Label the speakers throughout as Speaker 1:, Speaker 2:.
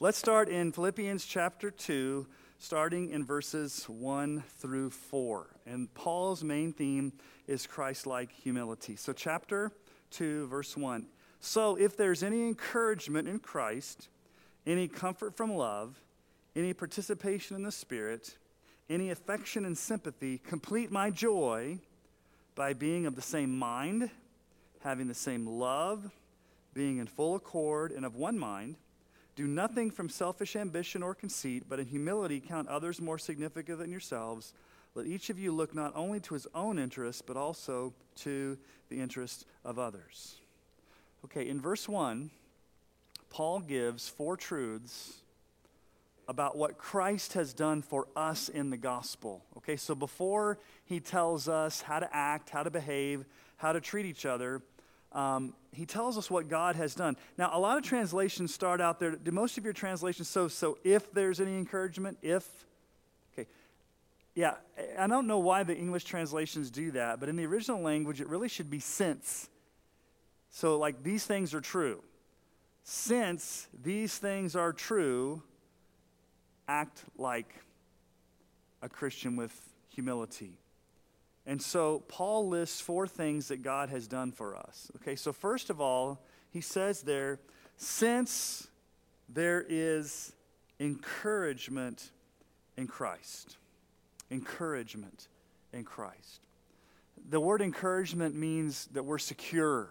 Speaker 1: let's start in Philippians chapter 2, starting in verses 1 through 4. And Paul's main theme is Christ like humility. So, chapter 2, verse 1. So, if there's any encouragement in Christ, any comfort from love, any participation in the Spirit, any affection and sympathy, complete my joy by being of the same mind, having the same love, being in full accord and of one mind. Do nothing from selfish ambition or conceit, but in humility count others more significant than yourselves. Let each of you look not only to his own interests, but also to the interests of others. Okay, in verse 1, Paul gives four truths about what Christ has done for us in the gospel. Okay, so before he tells us how to act, how to behave, how to treat each other, um, he tells us what God has done. Now, a lot of translations start out there. Do most of your translations so? So, if there's any encouragement, if, okay, yeah, I don't know why the English translations do that, but in the original language, it really should be since. So, like these things are true. Since these things are true, act like a Christian with humility. And so Paul lists four things that God has done for us. Okay, so first of all, he says there, since there is encouragement in Christ. Encouragement in Christ. The word encouragement means that we're secure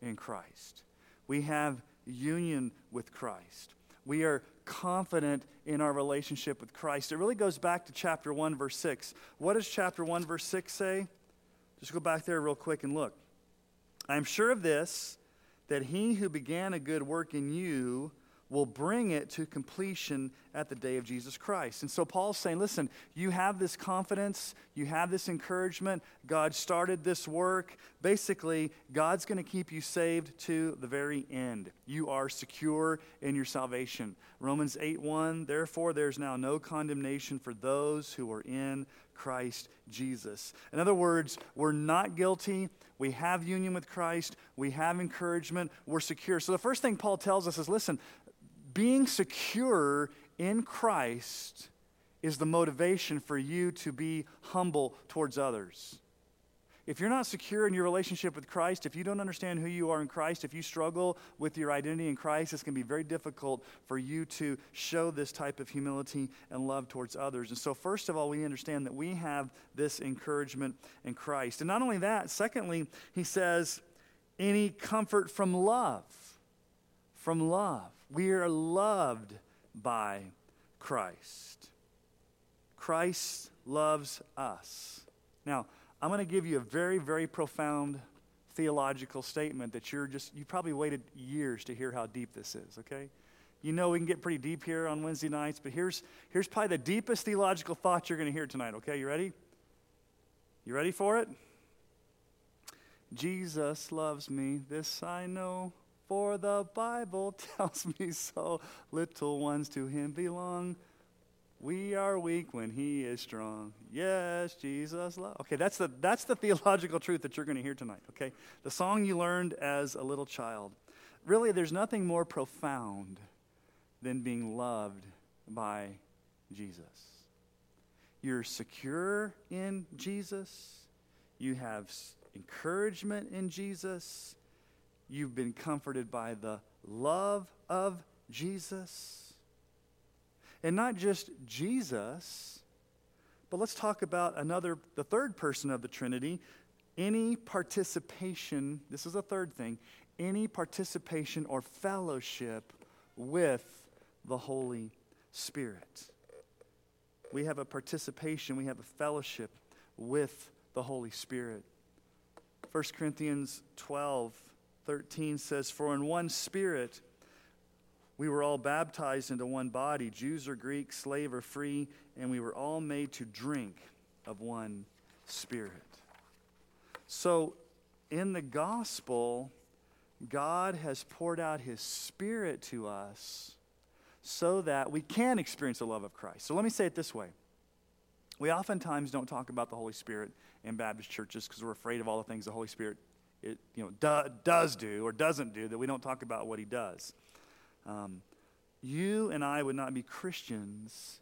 Speaker 1: in Christ. We have union with Christ. We are confident in our relationship with Christ. It really goes back to chapter 1, verse 6. What does chapter 1, verse 6 say? Just go back there real quick and look. I am sure of this, that he who began a good work in you will bring it to completion at the day of Jesus Christ. And so Paul's saying, listen, you have this confidence, you have this encouragement. God started this work. Basically, God's going to keep you saved to the very end. You are secure in your salvation. Romans 8 1, therefore, there's now no condemnation for those who are in Christ Jesus. In other words, we're not guilty. We have union with Christ. We have encouragement. We're secure. So the first thing Paul tells us is listen, being secure in Christ is the motivation for you to be humble towards others. If you're not secure in your relationship with Christ, if you don't understand who you are in Christ, if you struggle with your identity in Christ, it's going to be very difficult for you to show this type of humility and love towards others. And so, first of all, we understand that we have this encouragement in Christ. And not only that, secondly, he says, any comfort from love. From love. We are loved by Christ. Christ loves us. Now, I'm going to give you a very, very profound theological statement that you're just, you probably waited years to hear how deep this is, okay? You know we can get pretty deep here on Wednesday nights, but here's, here's probably the deepest theological thought you're going to hear tonight, okay? You ready? You ready for it? Jesus loves me, this I know. For the Bible tells me so. Little ones to him belong. We are weak when he is strong. Yes, Jesus love. Okay, that's the that's the theological truth that you're going to hear tonight, okay? The song you learned as a little child. Really, there's nothing more profound than being loved by Jesus. You're secure in Jesus. You have encouragement in Jesus. You've been comforted by the love of Jesus. And not just Jesus, but let's talk about another, the third person of the Trinity. Any participation, this is a third thing, any participation or fellowship with the Holy Spirit. We have a participation, we have a fellowship with the Holy Spirit. 1 Corinthians 12 13 says, For in one spirit we were all baptized into one body, Jews or Greeks, slave or free, and we were all made to drink of one spirit. So in the gospel, God has poured out his spirit to us so that we can experience the love of Christ. So let me say it this way. We oftentimes don't talk about the Holy Spirit in Baptist churches because we're afraid of all the things the Holy Spirit it you know, do, does do or doesn't do, that we don't talk about what he does. Um, you and I would not be Christians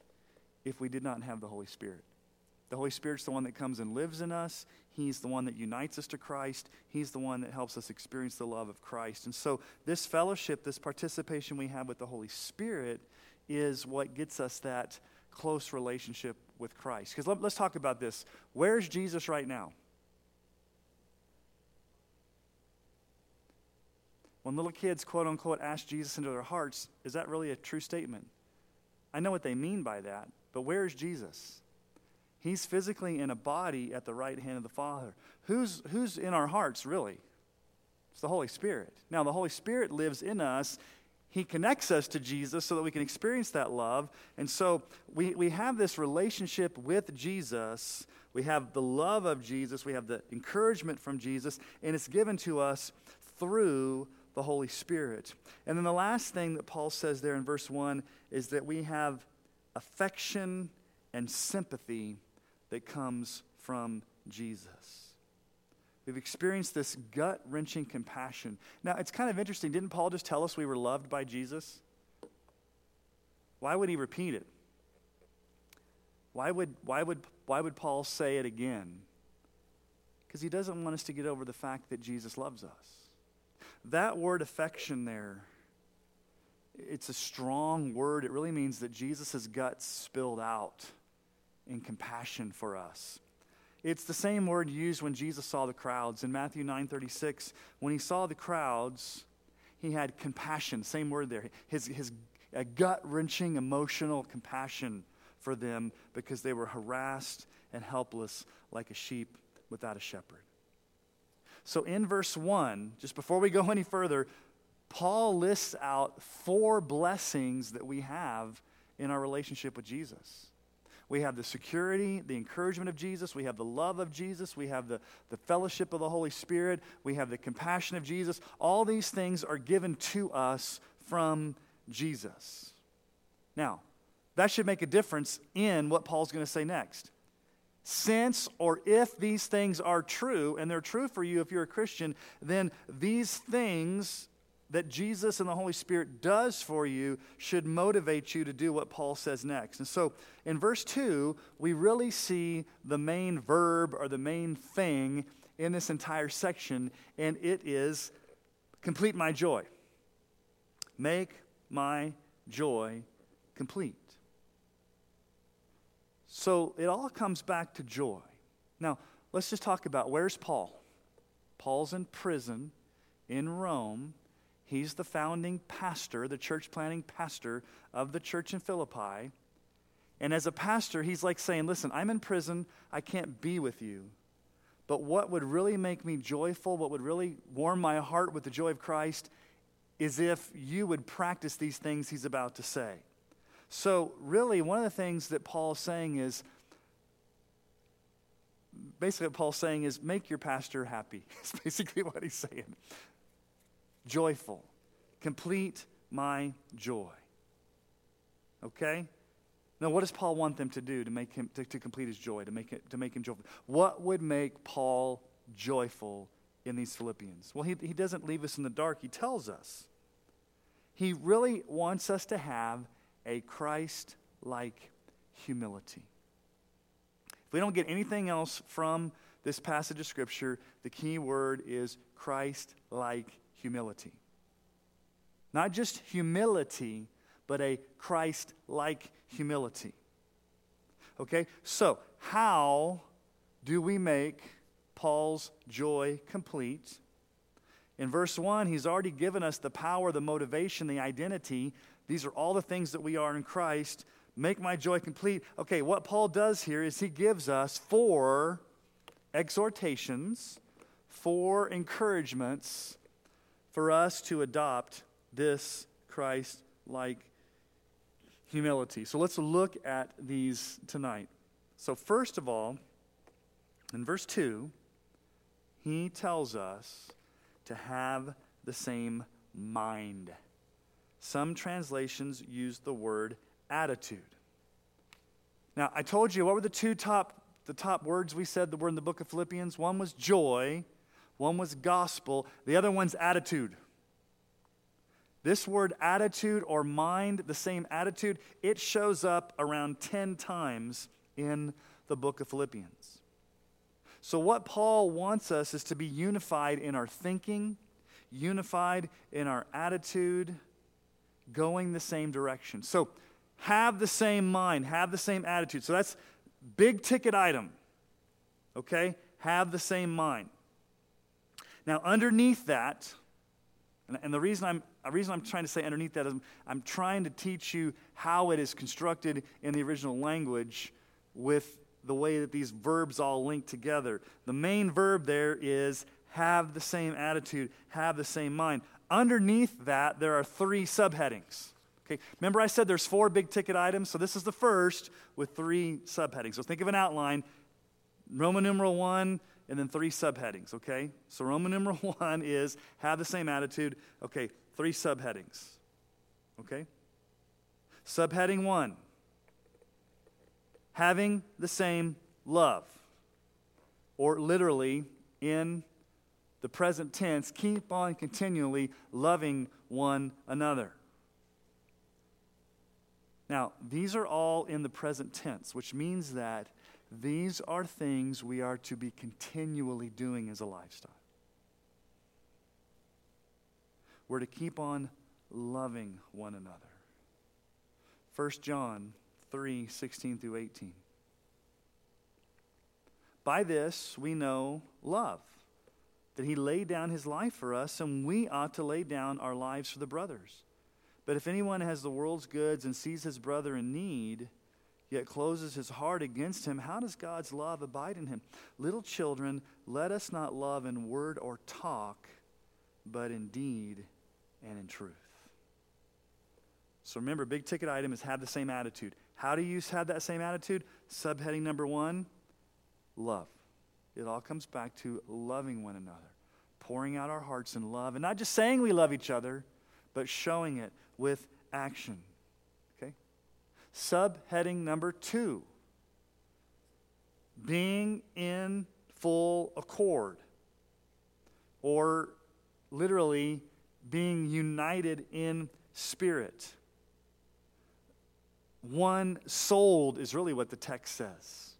Speaker 1: if we did not have the Holy Spirit. The Holy Spirit's the one that comes and lives in us. He's the one that unites us to Christ. He's the one that helps us experience the love of Christ. And so, this fellowship, this participation we have with the Holy Spirit, is what gets us that close relationship with Christ. Because let, us talk about this. Where's Jesus right now? When little kids, quote unquote, ask Jesus into their hearts, is that really a true statement? I know what they mean by that, but where is Jesus? He's physically in a body at the right hand of the Father. Who's, who's in our hearts, really? It's the Holy Spirit. Now, the Holy Spirit lives in us. He connects us to Jesus so that we can experience that love. And so we, we have this relationship with Jesus. We have the love of Jesus. We have the encouragement from Jesus. And it's given to us through the Holy Spirit. And then the last thing that Paul says there in verse 1 is that we have affection and sympathy that comes from Jesus. We've experienced this gut wrenching compassion. Now, it's kind of interesting. Didn't Paul just tell us we were loved by Jesus? Why would he repeat it? Why would, why would, why would Paul say it again? Because he doesn't want us to get over the fact that Jesus loves us. That word affection there, it's a strong word. It really means that Jesus' guts spilled out in compassion for us. It's the same word used when Jesus saw the crowds. In Matthew 9:36, when he saw the crowds, he had compassion, same word there. His, his gut-wrenching emotional compassion for them because they were harassed and helpless like a sheep without a shepherd. So in verse 1, just before we go any further, Paul lists out four blessings that we have in our relationship with Jesus. We have the security, the encouragement of Jesus. We have the love of Jesus. We have the, the fellowship of the Holy Spirit. We have the compassion of Jesus. All these things are given to us from Jesus. Now, that should make a difference in what Paul's going to say next. Since or if these things are true, and they're true for you if you're a Christian, then these things that Jesus and the Holy Spirit does for you should motivate you to do what Paul says next. And so in verse 2, we really see the main verb or the main thing in this entire section, and it is complete my joy. Make my joy complete. So it all comes back to joy. Now, let's just talk about where's Paul? Paul's in prison in Rome He's the founding pastor, the church planting pastor of the church in Philippi. And as a pastor, he's like saying, Listen, I'm in prison. I can't be with you. But what would really make me joyful, what would really warm my heart with the joy of Christ, is if you would practice these things he's about to say. So, really, one of the things that Paul's saying is basically what Paul's saying is make your pastor happy. It's basically what he's saying joyful. Complete my joy. Okay? Now, what does Paul want them to do to make him to, to complete his joy, to make it to make him joyful? What would make Paul joyful in these Philippians? Well, he, he doesn't leave us in the dark, he tells us. He really wants us to have a Christ like humility. If we don't get anything else from this passage of Scripture, the key word is Christ like humility. Not just humility, but a Christ like humility. Okay, so how do we make Paul's joy complete? In verse 1, he's already given us the power, the motivation, the identity. These are all the things that we are in Christ. Make my joy complete. Okay, what Paul does here is he gives us four exhortations, four encouragements for us to adopt this Christ like humility. So let's look at these tonight. So, first of all, in verse 2, he tells us to have the same mind. Some translations use the word attitude. Now, I told you what were the two top the top words we said that were in the book of Philippians? One was joy, one was gospel, the other one's attitude. This word attitude or mind, the same attitude, it shows up around 10 times in the book of Philippians. So, what Paul wants us is to be unified in our thinking, unified in our attitude, going the same direction. So, have the same mind, have the same attitude. So, that's big ticket item. Okay? Have the same mind. Now, underneath that, and, the reason I'm, the reason I'm trying to say underneath that is I'm trying to teach you how it is constructed in the original language with the way that these verbs all link together. The main verb there is have the same attitude, have the same mind. Underneath that, there are three subheadings. Okay, remember I said there's four big ticket items, so this is the first with three subheadings. So think of an outline Roman numeral one, and then three subheadings, okay? So Roman numeral one is have the same attitude. Okay, three subheadings, okay? Subheading one having the same love. Or literally, in the present tense, keep on continually loving one another. Now, these are all in the present tense, which means that these are things we are to be continually doing as a lifestyle. We're to keep on loving one another. 1 John 3 16 through 18. By this we know love, that he laid down his life for us, and we ought to lay down our lives for the brothers. But if anyone has the world's goods and sees his brother in need, yet closes his heart against him, how does God's love abide in him? Little children, let us not love in word or talk, but in deed and in truth. So remember, big ticket item is have the same attitude. How do you have that same attitude? Subheading number one love. It all comes back to loving one another, pouring out our hearts in love, and not just saying we love each other, but showing it with action. Okay? Subheading number two being in full accord, or literally being united in spirit one souled is really what the text says.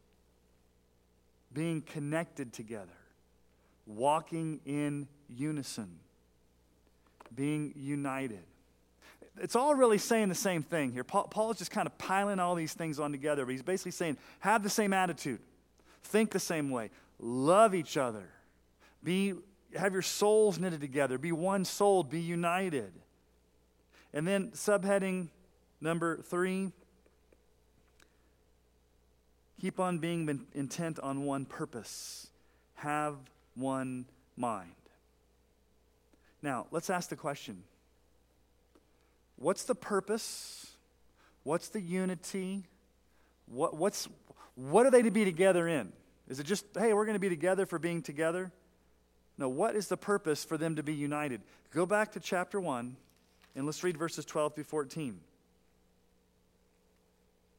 Speaker 1: Being connected together, walking in unison, being united. It's all really saying the same thing here. Paul, Paul is just kind of piling all these things on together, but he's basically saying have the same attitude, think the same way, love each other, be, have your souls knitted together, be one soul, be united. And then subheading number three Keep on being intent on one purpose. Have one mind. Now, let's ask the question What's the purpose? What's the unity? What, what's, what are they to be together in? Is it just, hey, we're going to be together for being together? No, what is the purpose for them to be united? Go back to chapter 1 and let's read verses 12 through 14.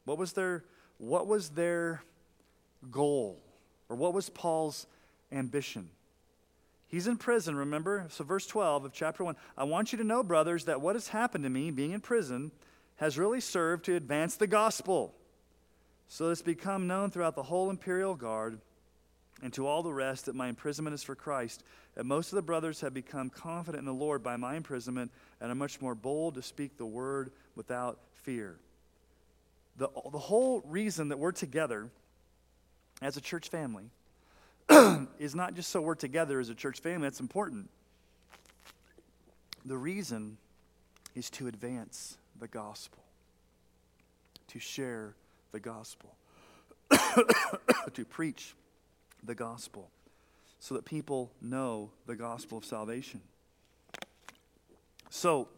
Speaker 1: What was their what was their goal? Or what was Paul's ambition? He's in prison, remember? So, verse 12 of chapter 1 I want you to know, brothers, that what has happened to me, being in prison, has really served to advance the gospel. So it's become known throughout the whole imperial guard and to all the rest that my imprisonment is for Christ. And most of the brothers have become confident in the Lord by my imprisonment and are much more bold to speak the word without fear the, the whole reason that we're together as a church family is not just so we're together as a church family, that's important. The reason is to advance the gospel, to share the gospel, to preach the gospel, so that people know the gospel of salvation. So,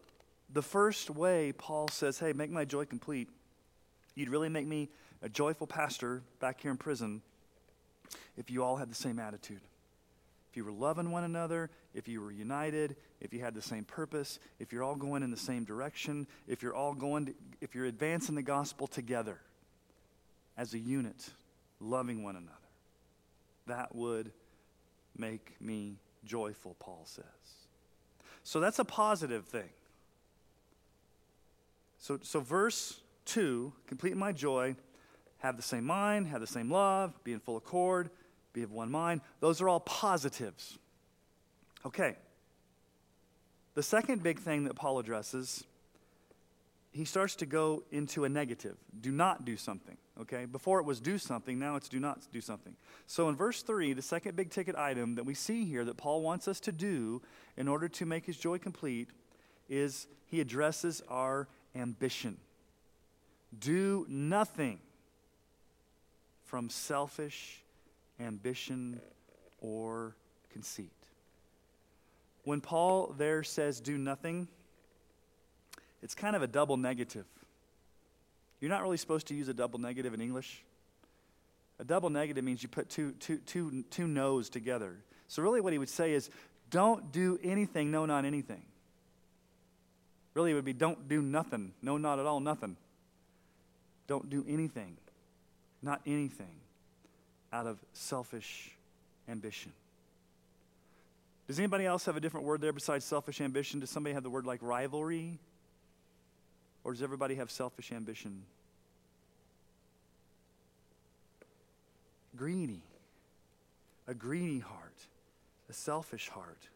Speaker 1: the first way Paul says, hey, make my joy complete You'd really make me a joyful pastor back here in prison if you all had the same attitude. If you were loving one another, if you were united, if you had the same purpose, if you're all going in the same direction, if you're all going to, if you're advancing the gospel together as a unit, loving one another. That would make me joyful, Paul says. So that's a positive thing. So, so verse 2 complete my joy, have the same mind, have the same love, be in full accord, be of one mind. Those are all positives. Okay. The second big thing that Paul addresses, he starts to go into a negative. Do not do something. Okay? Before it was do something, now it's do not do something. So in verse 3, the second big ticket item that we see here that Paul wants us to do in order to make his joy complete is he addresses our ambition. Do nothing from selfish ambition or conceit. When Paul there says do nothing, it's kind of a double negative. You're not really supposed to use a double negative in English. A double negative means you put two, two, two, two no's together. So, really, what he would say is don't do anything, no, not anything. Really, it would be don't do nothing, no, not at all, nothing. Don't do anything, not anything, out of selfish ambition. Does anybody else have a different word there besides selfish ambition? Does somebody have the word like rivalry? Or does everybody have selfish ambition? Greedy. A greedy heart. A selfish heart.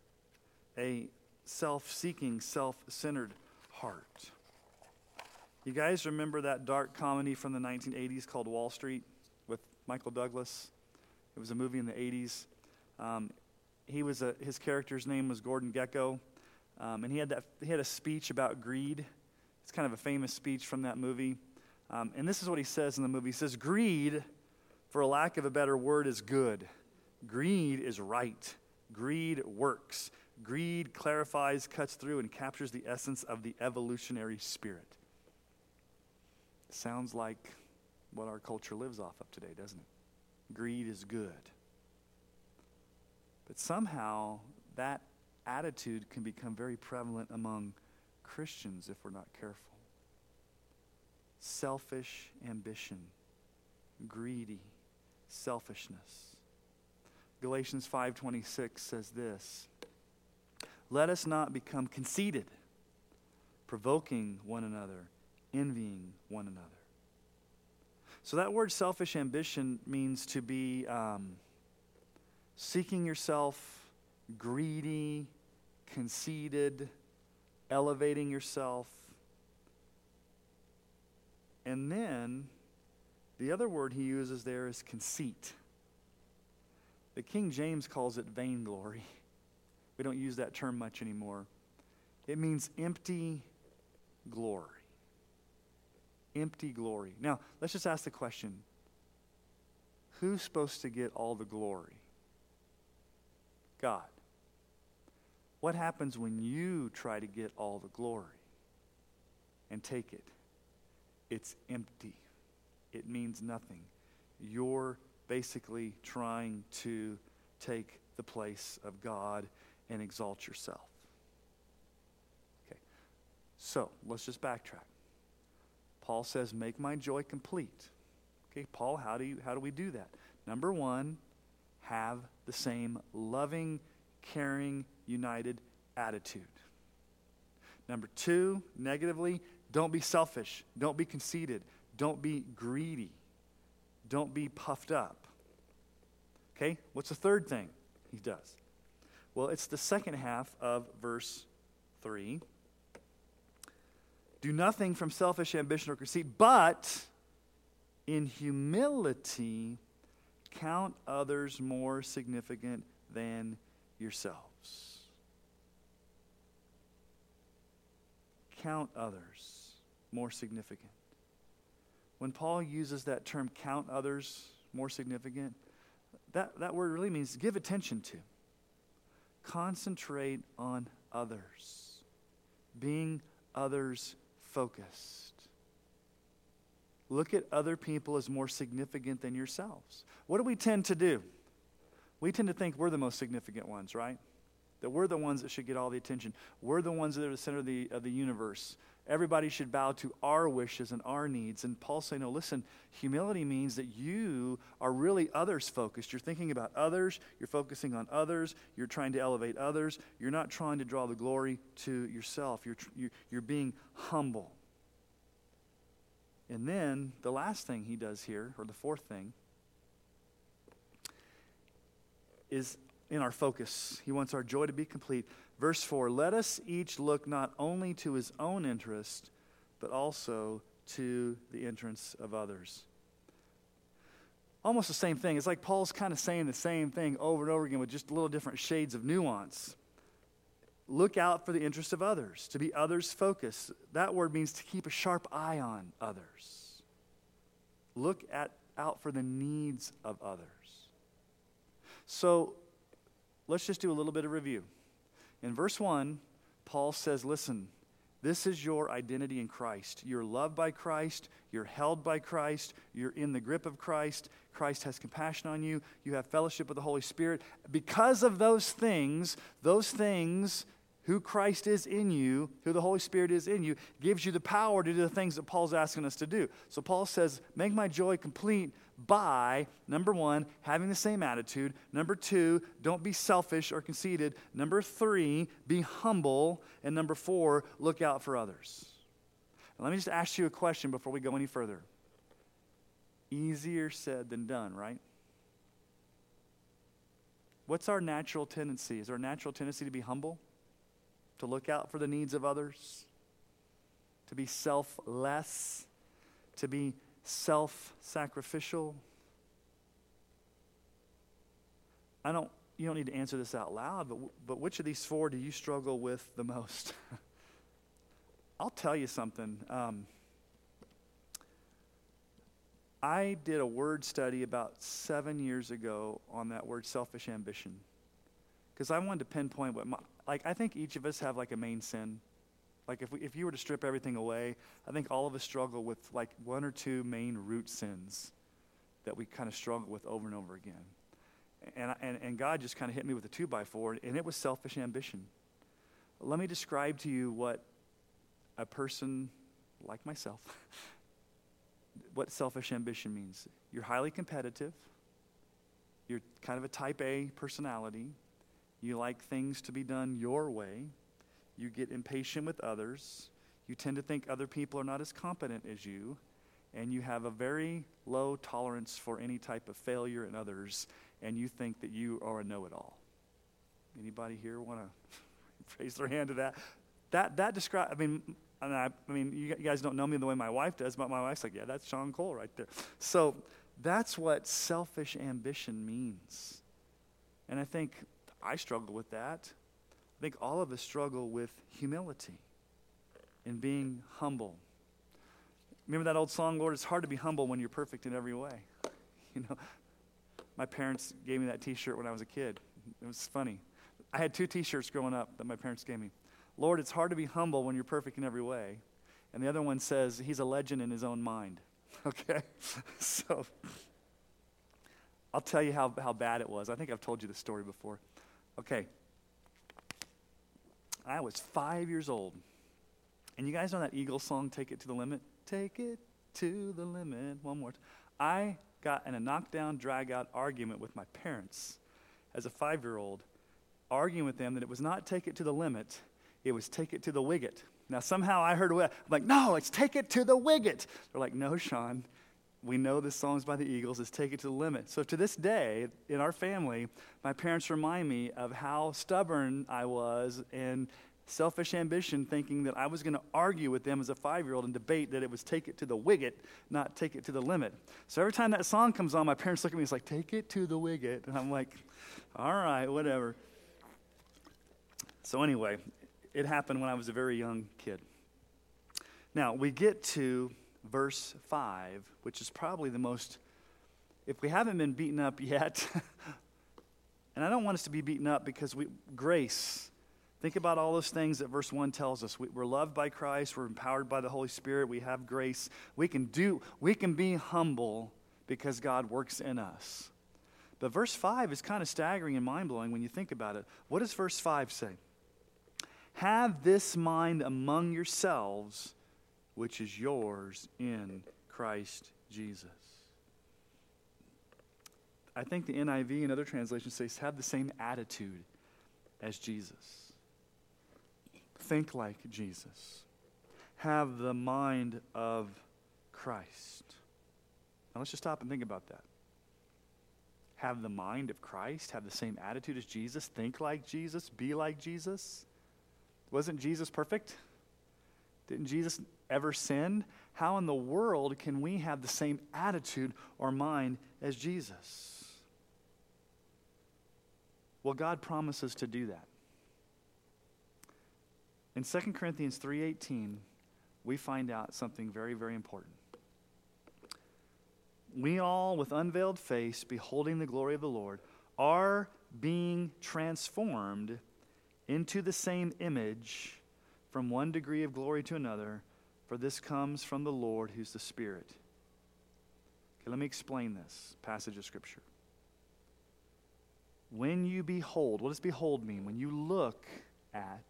Speaker 1: A self seeking, self centered heart. You guys remember that dark comedy from the 1980s called Wall Street with Michael Douglas? It was a movie in the 80s. Um, he was a, his character's name was Gordon Gekko, um, and he had, that, he had a speech about greed. It's kind of a famous speech from that movie. Um, and this is what he says in the movie He says, Greed, for a lack of a better word, is good. Greed is right. Greed works. Greed clarifies, cuts through, and captures the essence of the evolutionary spirit. Sounds like what our culture lives off of today, doesn't it? Greed is good. But somehow that attitude can become very prevalent among Christians if we're not careful. Selfish ambition, greedy, selfishness. Galatians 5:26 says this, "Let us not become conceited, provoking one another, envying one another." So that word selfish ambition means to be um, seeking yourself, greedy, conceited, elevating yourself. And then the other word he uses there is conceit. The King James calls it vainglory. We don't use that term much anymore. It means empty glory. Empty glory. Now, let's just ask the question who's supposed to get all the glory? God. What happens when you try to get all the glory and take it? It's empty, it means nothing. You're basically trying to take the place of God and exalt yourself. Okay, so let's just backtrack. Paul says, Make my joy complete. Okay, Paul, how do, you, how do we do that? Number one, have the same loving, caring, united attitude. Number two, negatively, don't be selfish. Don't be conceited. Don't be greedy. Don't be puffed up. Okay, what's the third thing he does? Well, it's the second half of verse 3. Do nothing from selfish ambition or conceit, but in humility count others more significant than yourselves. Count others more significant. When Paul uses that term, count others more significant, that, that word really means give attention to. Concentrate on others, being others focused. Look at other people as more significant than yourselves. What do we tend to do? We tend to think we're the most significant ones, right? That we're the ones that should get all the attention. We're the ones that are the center of the, of the universe. Everybody should bow to our wishes and our needs. And Paul saying, no, listen, humility means that you are really others focused. You're thinking about others, you're focusing on others, you're trying to elevate others, you're not trying to draw the glory to yourself. You're, you're being humble. And then the last thing he does here, or the fourth thing, is in our focus. He wants our joy to be complete. Verse 4 Let us each look not only to his own interest, but also to the entrance of others. Almost the same thing. It's like Paul's kind of saying the same thing over and over again with just little different shades of nuance. Look out for the interests of others, to be others focused. That word means to keep a sharp eye on others. Look at, out for the needs of others. So let's just do a little bit of review. In verse 1, Paul says, Listen, this is your identity in Christ. You're loved by Christ. You're held by Christ. You're in the grip of Christ. Christ has compassion on you. You have fellowship with the Holy Spirit. Because of those things, those things, who Christ is in you, who the Holy Spirit is in you, gives you the power to do the things that Paul's asking us to do. So Paul says, Make my joy complete by, number one, having the same attitude. Number two, don't be selfish or conceited. Number three, be humble. And number four, look out for others. Now, let me just ask you a question before we go any further. Easier said than done, right? What's our natural tendency? Is our natural tendency to be humble? To look out for the needs of others? To be selfless? To be self sacrificial? I don't, you don't need to answer this out loud, but, but which of these four do you struggle with the most? I'll tell you something. Um, I did a word study about seven years ago on that word selfish ambition because I wanted to pinpoint what my, like, I think each of us have like a main sin. Like if, we, if you were to strip everything away, I think all of us struggle with like one or two main root sins that we kind of struggle with over and over again. And, and, and God just kind of hit me with a two by four, and it was selfish ambition. Let me describe to you what a person like myself, what selfish ambition means. You're highly competitive, you're kind of a type A personality, you like things to be done your way. You get impatient with others. You tend to think other people are not as competent as you. And you have a very low tolerance for any type of failure in others. And you think that you are a know it all. Anybody here want to raise their hand to that? That, that describe, I mean, I, I mean, you guys don't know me the way my wife does, but my wife's like, yeah, that's Sean Cole right there. So that's what selfish ambition means. And I think I struggle with that. I think all of us struggle with humility and being humble. Remember that old song, Lord, it's hard to be humble when you're perfect in every way. You know, my parents gave me that t shirt when I was a kid. It was funny. I had two t shirts growing up that my parents gave me. Lord, it's hard to be humble when you're perfect in every way. And the other one says, He's a legend in his own mind. Okay? so, I'll tell you how, how bad it was. I think I've told you the story before. Okay. I was five years old. And you guys know that Eagles song, Take It to the Limit? Take it to the limit. One more. T- I got in a knockdown, drag out argument with my parents as a five year old, arguing with them that it was not take it to the limit, it was take it to the wicket. Now, somehow I heard, I'm like, no, it's take it to the wicket. They're like, no, Sean, we know the songs by the Eagles is Take It to the Limit. So to this day, in our family, my parents remind me of how stubborn I was and selfish ambition, thinking that I was going to argue with them as a five year old and debate that it was take it to the wicket, not take it to the limit. So every time that song comes on, my parents look at me, and it's like, take it to the wicket. And I'm like, all right, whatever. So anyway, it happened when I was a very young kid. Now, we get to verse 5, which is probably the most, if we haven't been beaten up yet, and I don't want us to be beaten up because we, grace, think about all those things that verse 1 tells us. We, we're loved by Christ, we're empowered by the Holy Spirit, we have grace. We can do, we can be humble because God works in us. But verse 5 is kind of staggering and mind blowing when you think about it. What does verse 5 say? Have this mind among yourselves which is yours in Christ Jesus. I think the NIV and other translations say have the same attitude as Jesus. Think like Jesus. Have the mind of Christ. Now let's just stop and think about that. Have the mind of Christ, have the same attitude as Jesus, think like Jesus, be like Jesus. Wasn't Jesus perfect? Didn't Jesus ever sin? How in the world can we have the same attitude or mind as Jesus? Well, God promises to do that. In 2 Corinthians 3:18, we find out something very very important. We all with unveiled face beholding the glory of the Lord are being transformed into the same image from one degree of glory to another, for this comes from the Lord who's the Spirit. Okay, let me explain this passage of Scripture. When you behold, what does behold mean? When you look at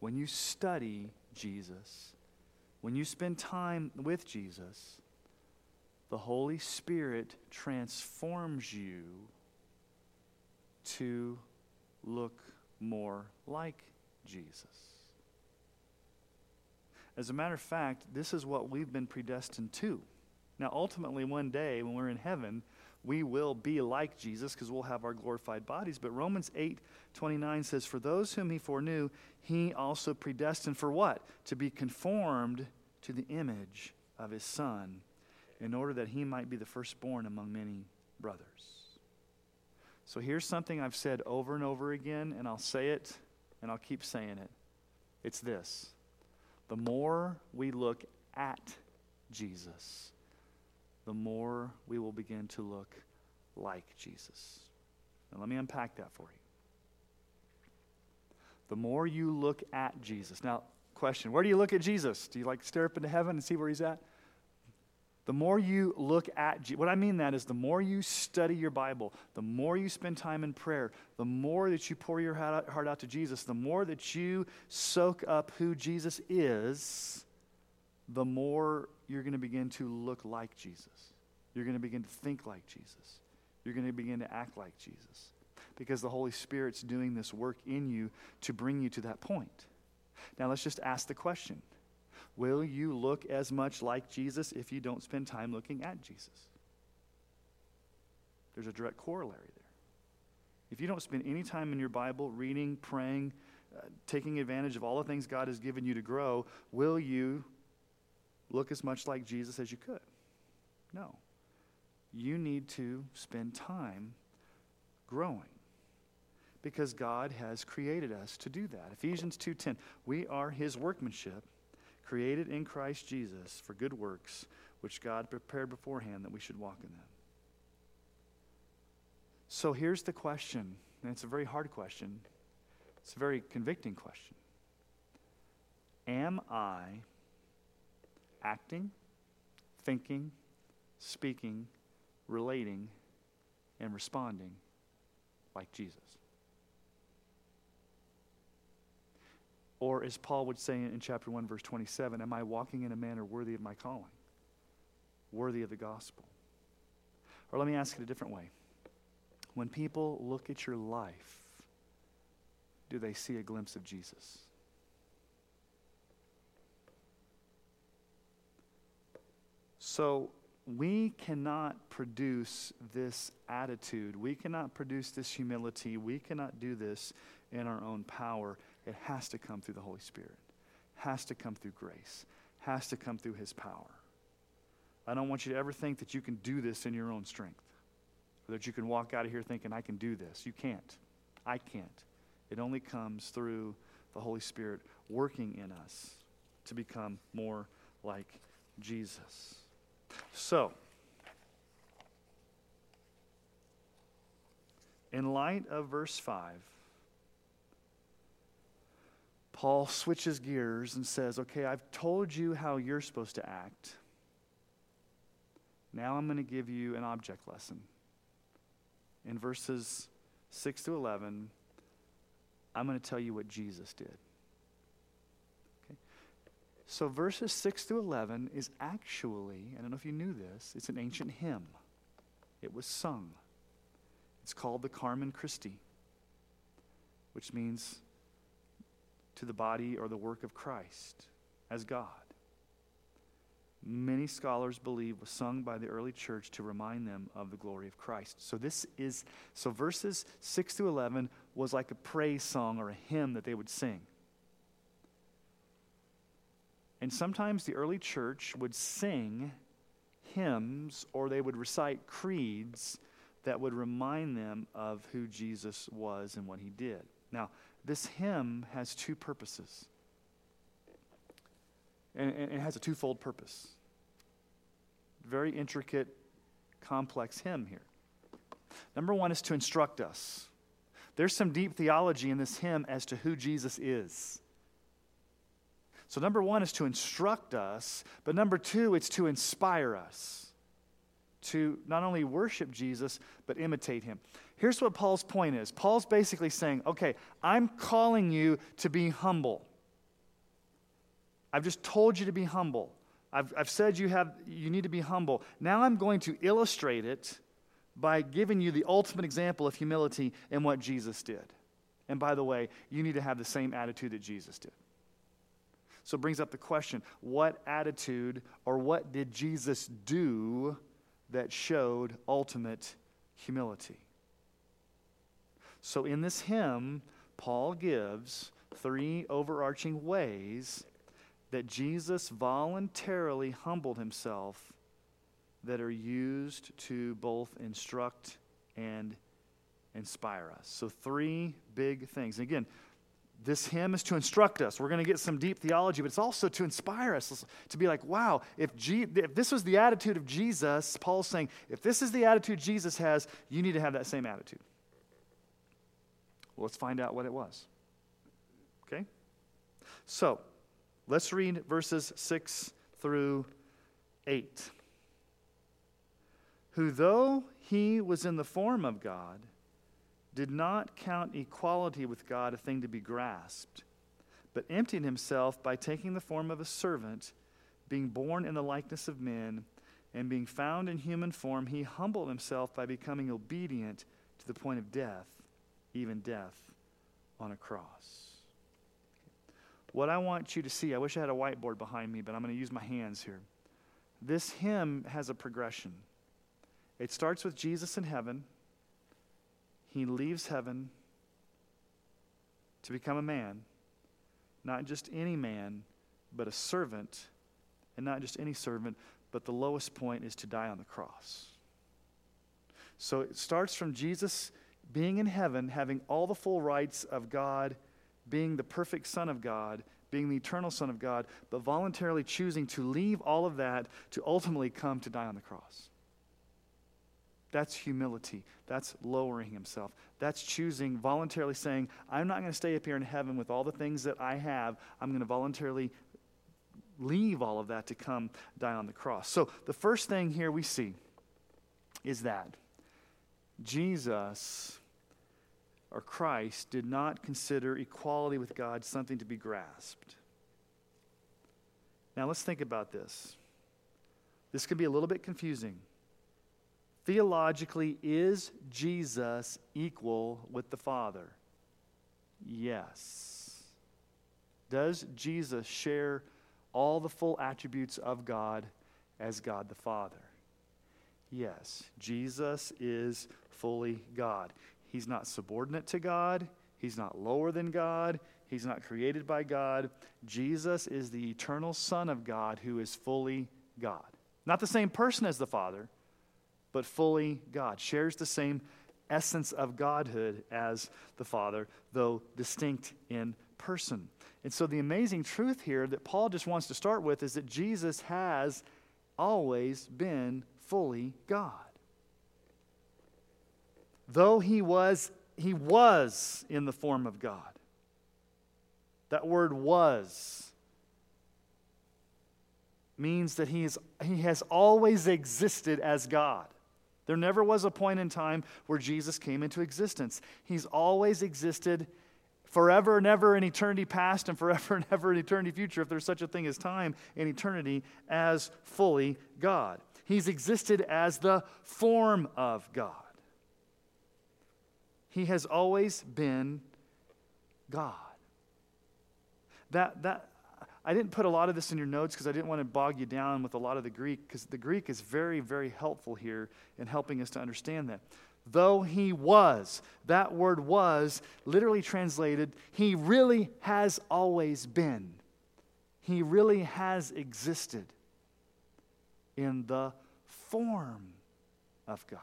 Speaker 1: when you study Jesus, when you spend time with Jesus, the Holy Spirit transforms you to look more like Jesus. As a matter of fact, this is what we've been predestined to. Now, ultimately, one day when we're in heaven, we will be like Jesus because we'll have our glorified bodies. But Romans 8 29 says, For those whom he foreknew, he also predestined for what? To be conformed to the image of his Son, in order that he might be the firstborn among many brothers. So here's something I've said over and over again, and I'll say it and I'll keep saying it. It's this the more we look at Jesus, the more we will begin to look like Jesus. Now, let me unpack that for you. The more you look at Jesus. Now, question where do you look at Jesus? Do you like stare up into heaven and see where he's at? The more you look at Jesus, what I mean that is the more you study your Bible, the more you spend time in prayer, the more that you pour your heart out to Jesus, the more that you soak up who Jesus is, the more you're going to begin to look like Jesus. You're going to begin to think like Jesus. You're going to begin to act like Jesus. Because the Holy Spirit's doing this work in you to bring you to that point. Now, let's just ask the question Will you look as much like Jesus if you don't spend time looking at Jesus? There's a direct corollary there. If you don't spend any time in your Bible reading, praying, uh, taking advantage of all the things God has given you to grow, will you look as much like Jesus as you could. No. You need to spend time growing because God has created us to do that. Ephesians 2:10. We are his workmanship, created in Christ Jesus for good works, which God prepared beforehand that we should walk in them. So here's the question, and it's a very hard question. It's a very convicting question. Am I acting, thinking, speaking, relating, and responding like Jesus. Or, as Paul would say in chapter 1, verse 27, am I walking in a manner worthy of my calling, worthy of the gospel? Or let me ask it a different way. When people look at your life, do they see a glimpse of Jesus? So we cannot produce this attitude. We cannot produce this humility. We cannot do this in our own power. It has to come through the Holy Spirit, has to come through grace, has to come through His power. I don't want you to ever think that you can do this in your own strength, or that you can walk out of here thinking, I can do this. You can't. I can't. It only comes through the Holy Spirit working in us to become more like Jesus. So, in light of verse 5, Paul switches gears and says, Okay, I've told you how you're supposed to act. Now I'm going to give you an object lesson. In verses 6 to 11, I'm going to tell you what Jesus did. Okay? So, verses 6 to 11 is actually, I don't know if you knew this, it's an ancient hymn. It was sung. It's called the Carmen Christi, which means to the body or the work of Christ as God. many scholars believe was sung by the early church to remind them of the glory of Christ. So this is so verses 6 to 11 was like a praise song or a hymn that they would sing. And sometimes the early church would sing hymns or they would recite creeds that would remind them of who Jesus was and what he did. Now, this hymn has two purposes. And, it has a twofold purpose. Very intricate, complex hymn here. Number one is to instruct us. There's some deep theology in this hymn as to who Jesus is. So, number one is to instruct us, but number two, it's to inspire us to not only worship Jesus, but imitate him. Here's what Paul's point is Paul's basically saying, okay, I'm calling you to be humble. I've just told you to be humble. I've, I've said you, have, you need to be humble. Now I'm going to illustrate it by giving you the ultimate example of humility in what Jesus did. And by the way, you need to have the same attitude that Jesus did. So it brings up the question what attitude or what did Jesus do that showed ultimate humility? So in this hymn, Paul gives three overarching ways that Jesus voluntarily humbled himself that are used to both instruct and inspire us. So, three big things. again, this hymn is to instruct us. We're going to get some deep theology, but it's also to inspire us to be like, wow, if, G- if this was the attitude of Jesus, Paul's saying, if this is the attitude Jesus has, you need to have that same attitude. Well, let's find out what it was. Okay? So, let's read verses 6 through 8. Who, though he was in the form of God, did not count equality with God a thing to be grasped, but emptied himself by taking the form of a servant, being born in the likeness of men, and being found in human form, he humbled himself by becoming obedient to the point of death, even death on a cross. What I want you to see, I wish I had a whiteboard behind me, but I'm going to use my hands here. This hymn has a progression. It starts with Jesus in heaven he leaves heaven to become a man, not just any man, but a servant, and not just any servant, but the lowest point is to die on the cross. So it starts from Jesus being in heaven, having all the full rights of God, being the perfect Son of God, being the eternal Son of God, but voluntarily choosing to leave all of that to ultimately come to die on the cross. That's humility. That's lowering himself. That's choosing, voluntarily saying, I'm not going to stay up here in heaven with all the things that I have. I'm going to voluntarily leave all of that to come die on the cross. So the first thing here we see is that Jesus or Christ did not consider equality with God something to be grasped. Now let's think about this. This can be a little bit confusing Theologically, is Jesus equal with the Father? Yes. Does Jesus share all the full attributes of God as God the Father? Yes. Jesus is fully God. He's not subordinate to God, He's not lower than God, He's not created by God. Jesus is the eternal Son of God who is fully God. Not the same person as the Father but fully God, shares the same essence of Godhood as the Father, though distinct in person. And so, the amazing truth here that Paul just wants to start with is that Jesus has always been fully God. Though he was, he was in the form of God. That word was means that he, is, he has always existed as God. There never was a point in time where Jesus came into existence. He's always existed forever and ever in eternity past and forever and ever in eternity future, if there's such a thing as time in eternity, as fully God. He's existed as the form of God. He has always been God. That, that, I didn't put a lot of this in your notes because I didn't want to bog you down with a lot of the Greek, because the Greek is very, very helpful here in helping us to understand that. Though he was, that word was literally translated, he really has always been. He really has existed in the form of God.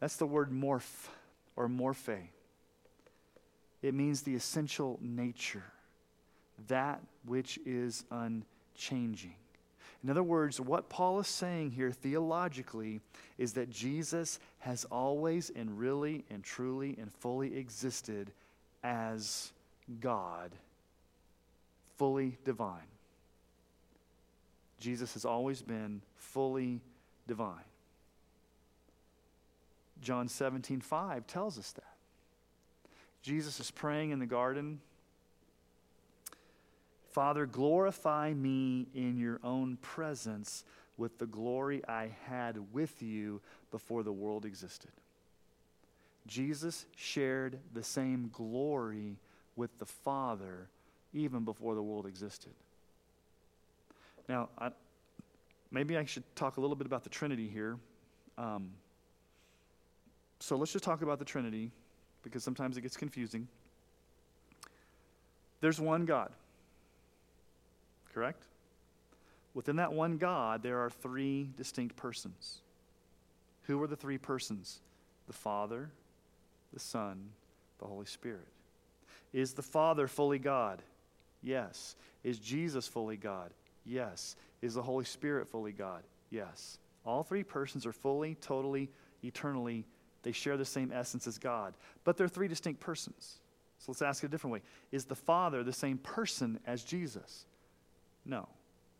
Speaker 1: That's the word morph or morphe. It means the essential nature, that which is unchanging. In other words, what Paul is saying here theologically is that Jesus has always and really and truly and fully existed as God, fully divine. Jesus has always been fully divine. John 17, 5 tells us that. Jesus is praying in the garden Father, glorify me in your own presence with the glory I had with you before the world existed. Jesus shared the same glory with the Father even before the world existed. Now, I, maybe I should talk a little bit about the Trinity here. Um, so let's just talk about the Trinity because sometimes it gets confusing. There's one God, correct? Within that one God, there are three distinct persons. Who are the three persons? The Father, the Son, the Holy Spirit. Is the Father fully God? Yes. Is Jesus fully God? Yes. Is the Holy Spirit fully God? Yes. All three persons are fully, totally, eternally they share the same essence as God, but they're three distinct persons. So let's ask it a different way Is the Father the same person as Jesus? No.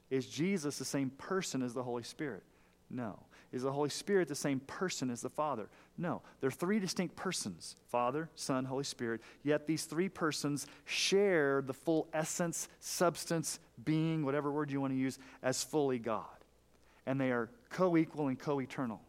Speaker 1: Is Jesus the same person as the Holy Spirit? No. Is the Holy Spirit the same person as the Father? No. They're three distinct persons Father, Son, Holy Spirit. Yet these three persons share the full essence, substance, being, whatever word you want to use, as fully God. And they are co equal and co eternal.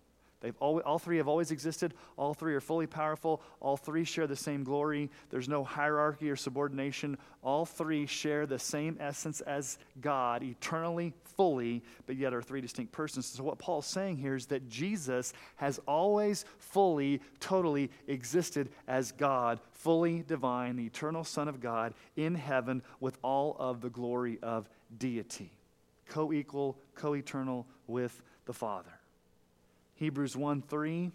Speaker 1: They've always, all three have always existed. All three are fully powerful. All three share the same glory. There's no hierarchy or subordination. All three share the same essence as God, eternally, fully, but yet are three distinct persons. So, what Paul's saying here is that Jesus has always fully, totally existed as God, fully divine, the eternal Son of God in heaven with all of the glory of deity, co equal, co eternal with the Father. Hebrews 1 3.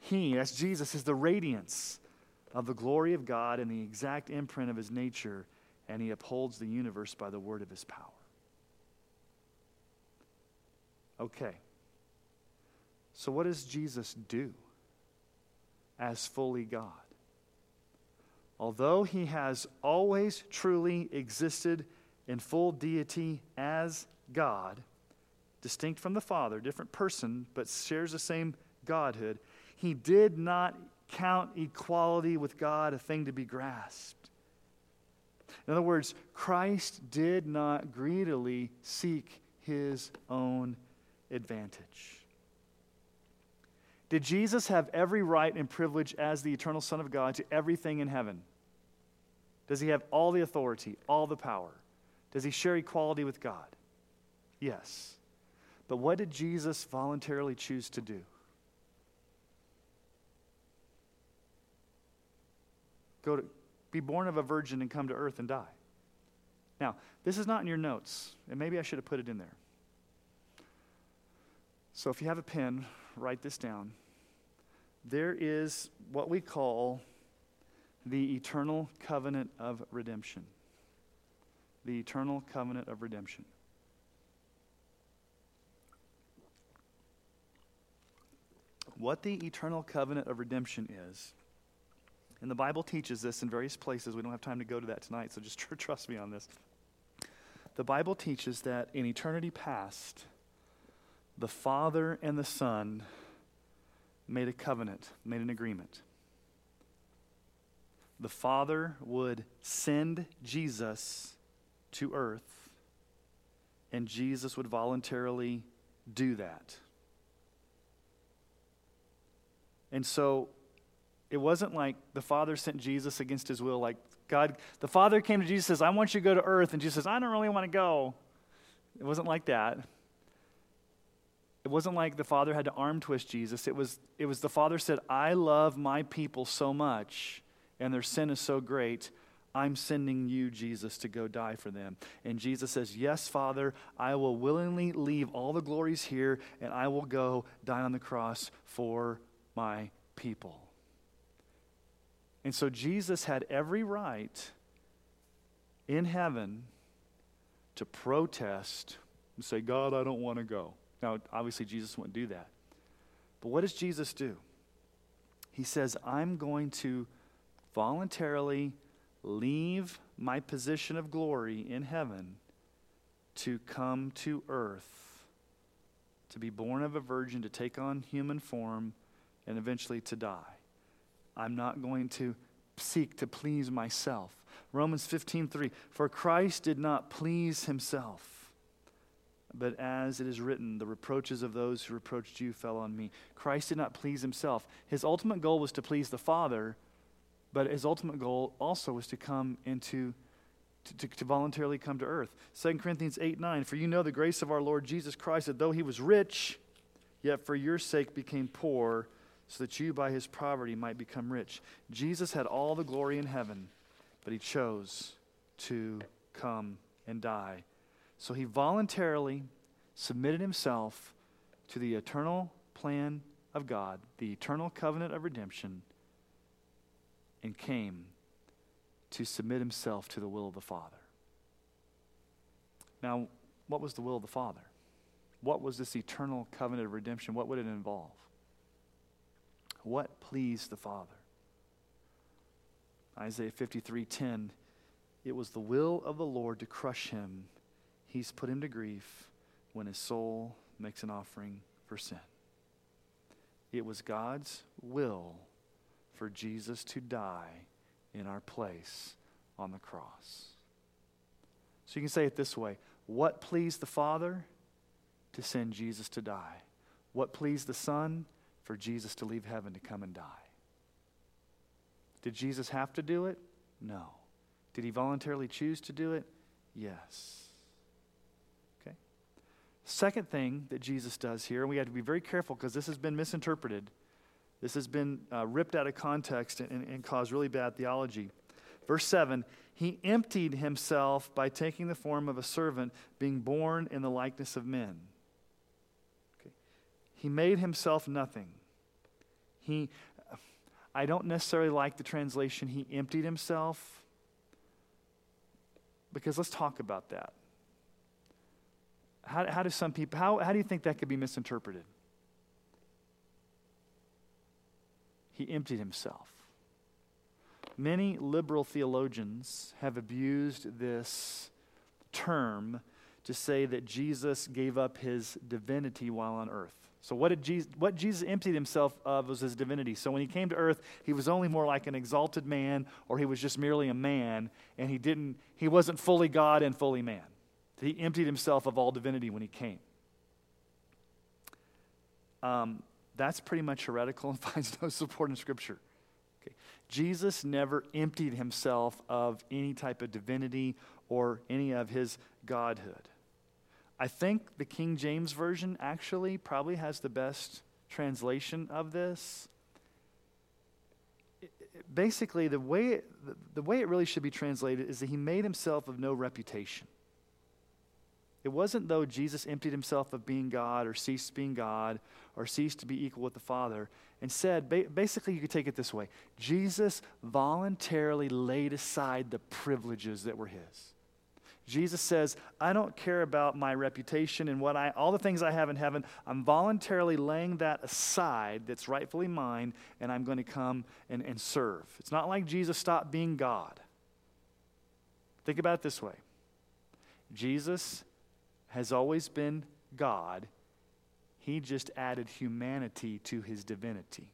Speaker 1: He, that's Jesus, is the radiance of the glory of God and the exact imprint of his nature, and he upholds the universe by the word of his power. Okay. So, what does Jesus do as fully God? Although he has always truly existed in full deity as God, distinct from the Father, different person, but shares the same Godhood, he did not count equality with God a thing to be grasped. In other words, Christ did not greedily seek his own advantage. Did Jesus have every right and privilege as the eternal Son of God to everything in heaven? Does he have all the authority, all the power? Does he share equality with God? Yes. But what did Jesus voluntarily choose to do? Go to be born of a virgin and come to earth and die. Now, this is not in your notes, and maybe I should have put it in there. So if you have a pen, write this down. There is what we call the eternal covenant of redemption. The eternal covenant of redemption. What the eternal covenant of redemption is. And the Bible teaches this in various places. We don't have time to go to that tonight, so just trust me on this. The Bible teaches that in eternity past, the Father and the Son made a covenant, made an agreement. The Father would send Jesus to earth, and Jesus would voluntarily do that. And so it wasn't like the Father sent Jesus against his will, like God, the Father came to Jesus says, I want you to go to earth. And Jesus says, I don't really want to go. It wasn't like that. It wasn't like the Father had to arm twist Jesus. It was, it was the Father said, I love my people so much, and their sin is so great. I'm sending you, Jesus, to go die for them. And Jesus says, Yes, Father, I will willingly leave all the glories here, and I will go die on the cross for my people. And so Jesus had every right in heaven to protest and say, God, I don't want to go. Now, obviously, Jesus wouldn't do that. But what does Jesus do? He says, I'm going to voluntarily leave my position of glory in heaven to come to earth, to be born of a virgin, to take on human form, and eventually to die. I'm not going to seek to please myself. Romans 15:3 For Christ did not please himself, but as it is written, the reproaches of those who reproached you fell on me. Christ did not please himself. His ultimate goal was to please the Father, but his ultimate goal also was to come into to, to, voluntarily come to earth. 2 Corinthians 8 9, for you know the grace of our Lord Jesus Christ, that though he was rich, yet for your sake became poor so that you by his poverty might become rich. Jesus had all the glory in heaven, but he chose to come and die. So he voluntarily submitted himself to the eternal plan of God, the eternal covenant of redemption, and came to submit himself to the will of the Father. Now, what was the will of the Father? What was this eternal covenant of redemption? What would it involve? What pleased the Father? Isaiah 53:10 It was the will of the Lord to crush him. He's put him to grief when his soul makes an offering for sin. It was God's will for Jesus to die in our place on the cross. So you can say it this way What pleased the Father? To send Jesus to die. What pleased the Son? For Jesus to leave heaven to come and die. Did Jesus have to do it? No. Did he voluntarily choose to do it? Yes. Okay. Second thing that Jesus does here, and we have to be very careful because this has been misinterpreted. This has been uh, ripped out of context and, and, and caused really bad theology. Verse 7 He emptied himself by taking the form of a servant, being born in the likeness of men. Okay. He made himself nothing. He, I don't necessarily like the translation, he emptied himself. Because let's talk about that. How, how do some people, how, how do you think that could be misinterpreted? He emptied himself. Many liberal theologians have abused this term to say that Jesus gave up his divinity while on earth. So, what, did Jesus, what Jesus emptied himself of was his divinity. So, when he came to earth, he was only more like an exalted man, or he was just merely a man, and he, didn't, he wasn't fully God and fully man. He emptied himself of all divinity when he came. Um, that's pretty much heretical and finds no support in Scripture. Okay. Jesus never emptied himself of any type of divinity or any of his godhood. I think the King James Version actually probably has the best translation of this. basically, the way, it, the, the way it really should be translated is that he made himself of no reputation. It wasn't though Jesus emptied himself of being God or ceased being God or ceased to be equal with the Father. Instead, ba- basically, you could take it this way Jesus voluntarily laid aside the privileges that were his. Jesus says, I don't care about my reputation and what I, all the things I have in heaven. I'm voluntarily laying that aside that's rightfully mine, and I'm going to come and, and serve. It's not like Jesus stopped being God. Think about it this way Jesus has always been God, He just added humanity to His divinity.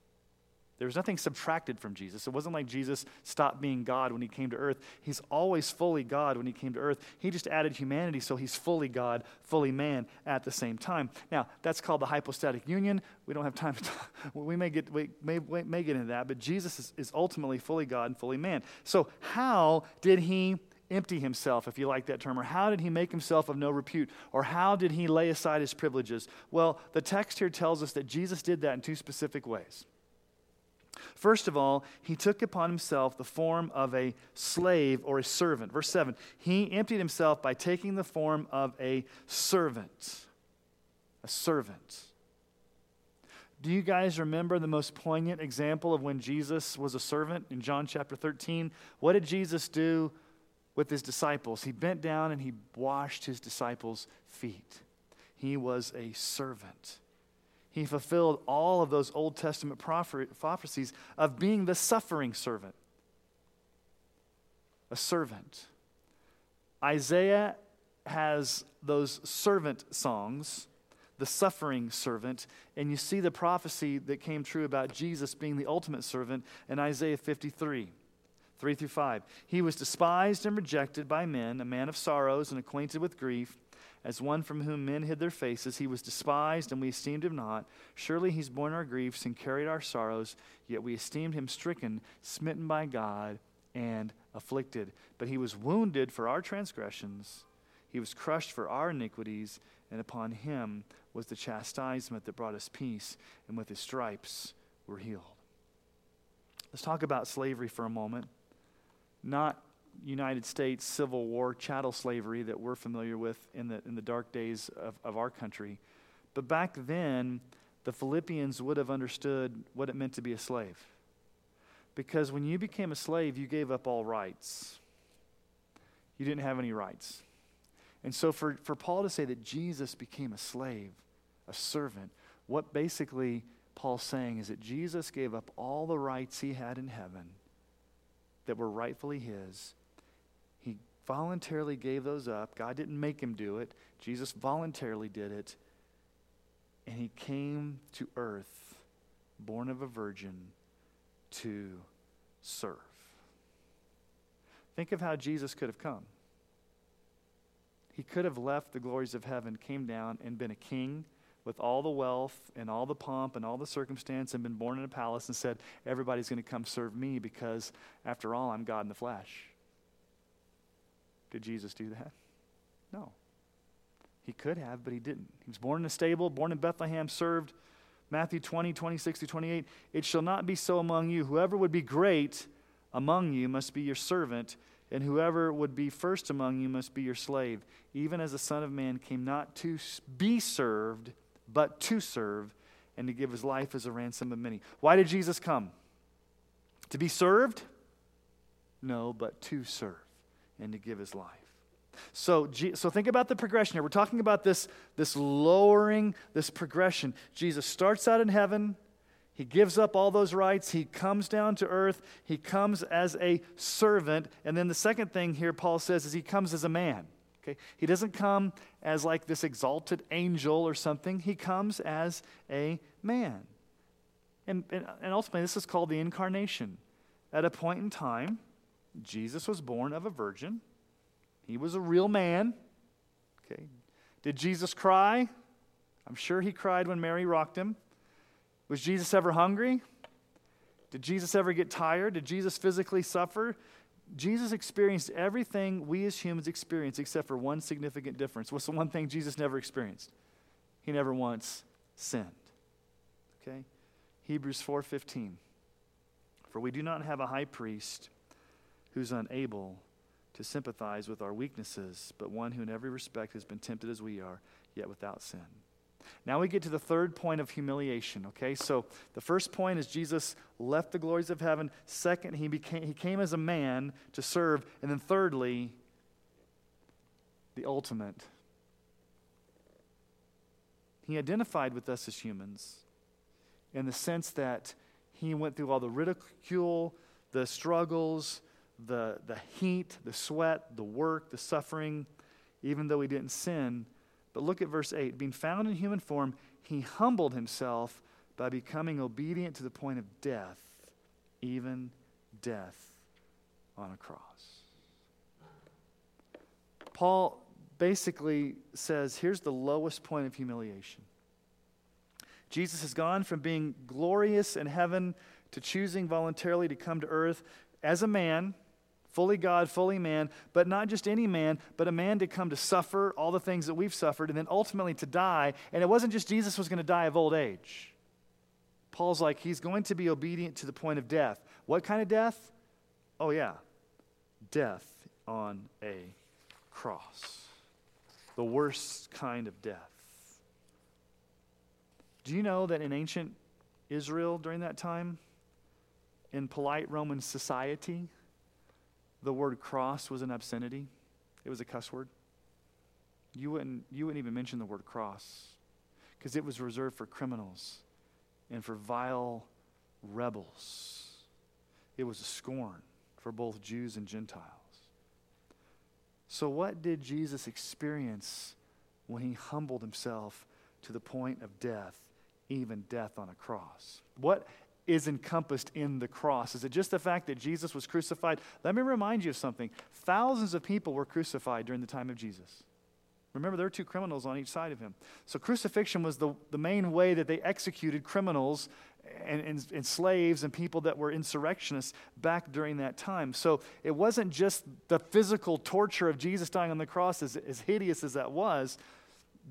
Speaker 1: There was nothing subtracted from Jesus. It wasn't like Jesus stopped being God when he came to earth. He's always fully God when he came to earth. He just added humanity, so he's fully God, fully man at the same time. Now, that's called the hypostatic union. We don't have time to talk. We may get, we may, may get into that, but Jesus is, is ultimately fully God and fully man. So, how did he empty himself, if you like that term? Or how did he make himself of no repute? Or how did he lay aside his privileges? Well, the text here tells us that Jesus did that in two specific ways. First of all, he took upon himself the form of a slave or a servant. Verse 7 He emptied himself by taking the form of a servant. A servant. Do you guys remember the most poignant example of when Jesus was a servant in John chapter 13? What did Jesus do with his disciples? He bent down and he washed his disciples' feet. He was a servant. He fulfilled all of those Old Testament prophecies of being the suffering servant. A servant. Isaiah has those servant songs, the suffering servant, and you see the prophecy that came true about Jesus being the ultimate servant in Isaiah 53. 3 through 5. He was despised and rejected by men, a man of sorrows and acquainted with grief as one from whom men hid their faces. He was despised, and we esteemed him not. Surely he's borne our griefs and carried our sorrows, yet we esteemed him stricken, smitten by God, and afflicted. But he was wounded for our transgressions, he was crushed for our iniquities, and upon him was the chastisement that brought us peace, and with his stripes we're healed. Let's talk about slavery for a moment. Not United States Civil War chattel slavery that we're familiar with in the, in the dark days of, of our country. But back then, the Philippians would have understood what it meant to be a slave. Because when you became a slave, you gave up all rights. You didn't have any rights. And so, for, for Paul to say that Jesus became a slave, a servant, what basically Paul's saying is that Jesus gave up all the rights he had in heaven that were rightfully his voluntarily gave those up. God didn't make him do it, Jesus voluntarily did it. And he came to earth, born of a virgin, to serve. Think of how Jesus could have come. He could have left the glories of heaven, came down, and been a king with all the wealth and all the pomp and all the circumstance and been born in a palace and said, Everybody's going to come serve me because, after all, I'm God in the flesh. Did Jesus do that? No. He could have, but he didn't. He was born in a stable, born in Bethlehem, served. Matthew 20, 26 to 28. It shall not be so among you. Whoever would be great among you must be your servant, and whoever would be first among you must be your slave, even as the Son of Man came not to be served, but to serve, and to give his life as a ransom of many. Why did Jesus come? To be served? No, but to serve and to give his life. So, so think about the progression here. We're talking about this, this lowering, this progression. Jesus starts out in heaven. He gives up all those rights. He comes down to earth. He comes as a servant. And then the second thing here, Paul says, is he comes as a man. Okay? He doesn't come as like this exalted angel or something. He comes as a man. And, and, and ultimately, this is called the incarnation. At a point in time, Jesus was born of a virgin. He was a real man. Okay. Did Jesus cry? I'm sure he cried when Mary rocked him. Was Jesus ever hungry? Did Jesus ever get tired? Did Jesus physically suffer? Jesus experienced everything we as humans experience except for one significant difference. What's the one thing Jesus never experienced? He never once sinned. Okay? Hebrews 4:15. For we do not have a high priest who's unable to sympathize with our weaknesses, but one who in every respect has been tempted as we are, yet without sin. Now we get to the third point of humiliation, okay? So the first point is Jesus left the glories of heaven. Second, he, became, he came as a man to serve. And then thirdly, the ultimate. He identified with us as humans in the sense that he went through all the ridicule, the struggles, the, the heat, the sweat, the work, the suffering, even though he didn't sin. But look at verse 8. Being found in human form, he humbled himself by becoming obedient to the point of death, even death on a cross. Paul basically says here's the lowest point of humiliation. Jesus has gone from being glorious in heaven to choosing voluntarily to come to earth as a man, fully God, fully man, but not just any man, but a man to come to suffer all the things that we've suffered and then ultimately to die. And it wasn't just Jesus was going to die of old age. Paul's like, he's going to be obedient to the point of death. What kind of death? Oh, yeah, death on a cross. The worst kind of death. Do you know that in ancient Israel during that time, in polite Roman society, the word cross was an obscenity? It was a cuss word. You wouldn't, you wouldn't even mention the word cross because it was reserved for criminals and for vile rebels. It was a scorn for both Jews and Gentiles. So, what did Jesus experience when he humbled himself to the point of death, even death on a cross? What is encompassed in the cross? Is it just the fact that Jesus was crucified? Let me remind you of something. Thousands of people were crucified during the time of Jesus. Remember, there were two criminals on each side of him. So, crucifixion was the, the main way that they executed criminals and, and, and, slaves and people that were insurrectionists back during that time. So, it wasn't just the physical torture of Jesus dying on the cross, as, as hideous as that was,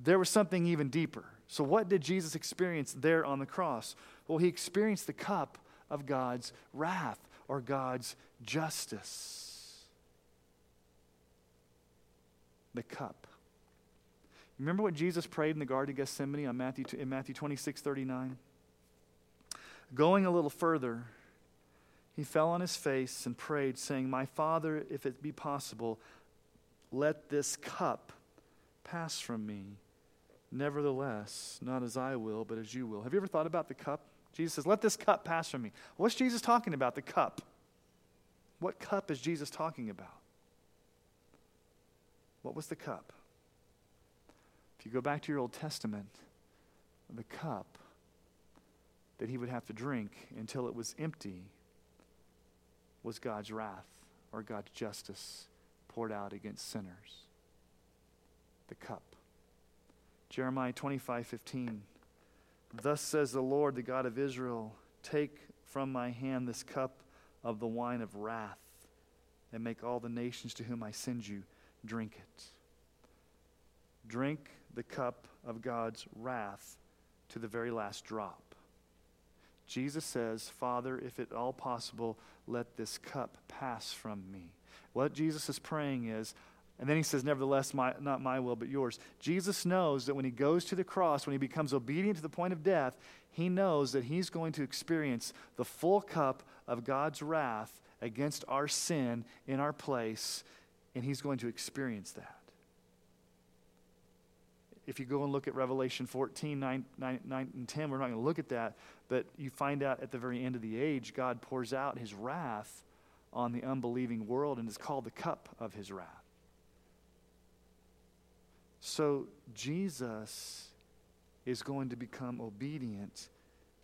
Speaker 1: there was something even deeper. So, what did Jesus experience there on the cross? Well, he experienced the cup of God's wrath or God's justice. The cup. Remember what Jesus prayed in the Garden of Gethsemane on Matthew, in Matthew 26 39? Going a little further, he fell on his face and prayed, saying, My Father, if it be possible, let this cup pass from me. Nevertheless, not as I will, but as you will. Have you ever thought about the cup? Jesus says, Let this cup pass from me. What's Jesus talking about? The cup. What cup is Jesus talking about? What was the cup? If you go back to your Old Testament, the cup that he would have to drink until it was empty was God's wrath or God's justice poured out against sinners. The cup. Jeremiah 25 15. Thus says the Lord, the God of Israel Take from my hand this cup of the wine of wrath, and make all the nations to whom I send you drink it. Drink the cup of God's wrath to the very last drop. Jesus says, Father, if at all possible, let this cup pass from me. What Jesus is praying is, and then he says, Nevertheless, my, not my will, but yours. Jesus knows that when he goes to the cross, when he becomes obedient to the point of death, he knows that he's going to experience the full cup of God's wrath against our sin in our place, and he's going to experience that if you go and look at Revelation 14, 9, 9, 9 and 10, we're not going to look at that, but you find out at the very end of the age, God pours out his wrath on the unbelieving world, and it's called the cup of his wrath. So Jesus is going to become obedient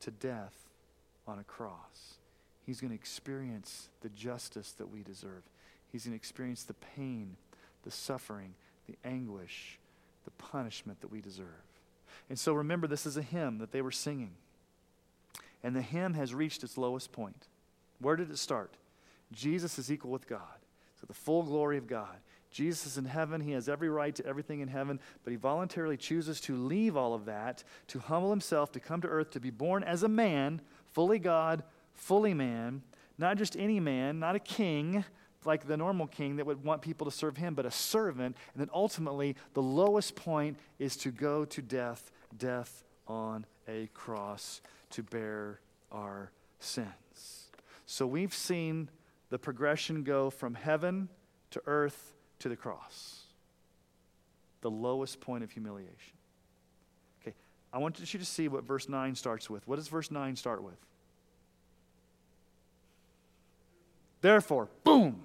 Speaker 1: to death on a cross. He's going to experience the justice that we deserve. He's going to experience the pain, the suffering, the anguish the punishment that we deserve. And so remember, this is a hymn that they were singing. And the hymn has reached its lowest point. Where did it start? Jesus is equal with God. So the full glory of God. Jesus is in heaven. He has every right to everything in heaven, but he voluntarily chooses to leave all of that, to humble himself, to come to earth, to be born as a man, fully God, fully man, not just any man, not a king, like the normal king that would want people to serve him, but a servant. And then ultimately, the lowest point is to go to death, death on a cross to bear our sins. So we've seen the progression go from heaven to earth to the cross, the lowest point of humiliation. Okay, I want you to see what verse 9 starts with. What does verse 9 start with? Therefore, boom,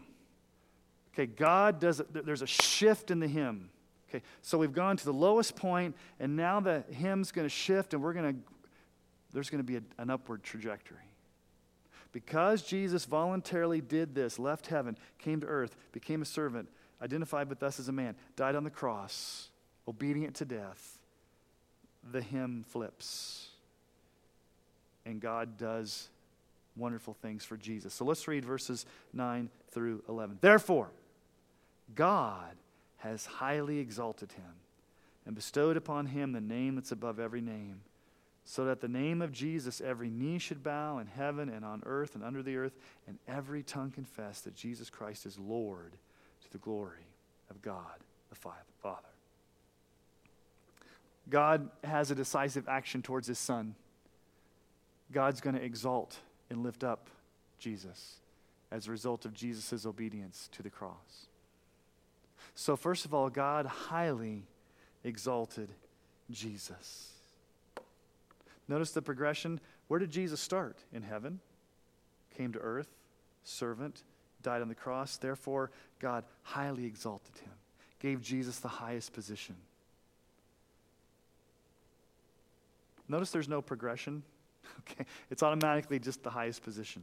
Speaker 1: Okay, God does, there's a shift in the hymn. Okay, so we've gone to the lowest point, and now the hymn's going to shift, and we're going to there's going to be a, an upward trajectory. Because Jesus voluntarily did this, left heaven, came to earth, became a servant, identified with us as a man, died on the cross, obedient to death, the hymn flips. And God does wonderful things for Jesus. So let's read verses 9 through 11. Therefore, God has highly exalted him and bestowed upon him the name that's above every name, so that the name of Jesus every knee should bow in heaven and on earth and under the earth, and every tongue confess that Jesus Christ is Lord the glory of God the Father. God has a decisive action towards his son. God's going to exalt and lift up Jesus as a result of Jesus' obedience to the cross. So, first of all, God highly exalted Jesus. Notice the progression. Where did Jesus start? In heaven, came to earth, servant, died on the cross. Therefore, God highly exalted him, gave Jesus the highest position. Notice there's no progression. Okay, it's automatically just the highest position.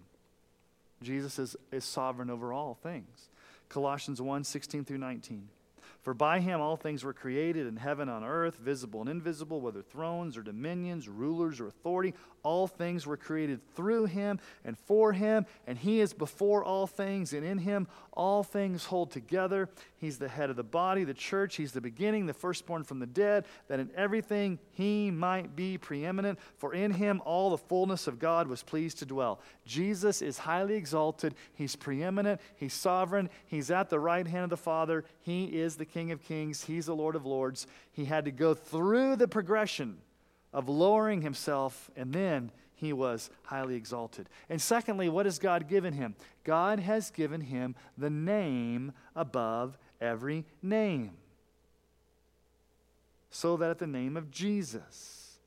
Speaker 1: Jesus is, is sovereign over all things. Colossians 1 16 through 19. For by him all things were created in heaven on earth, visible and invisible, whether thrones or dominions, rulers or authority. All things were created through him and for him, and he is before all things, and in him all things hold together. He's the head of the body, the church. He's the beginning, the firstborn from the dead, that in everything he might be preeminent. For in him all the fullness of God was pleased to dwell. Jesus is highly exalted. He's preeminent. He's sovereign. He's at the right hand of the Father. He is the King of kings. He's the Lord of lords. He had to go through the progression of lowering himself, and then he was highly exalted. And secondly, what has God given him? God has given him the name above every name. So that at the name of Jesus,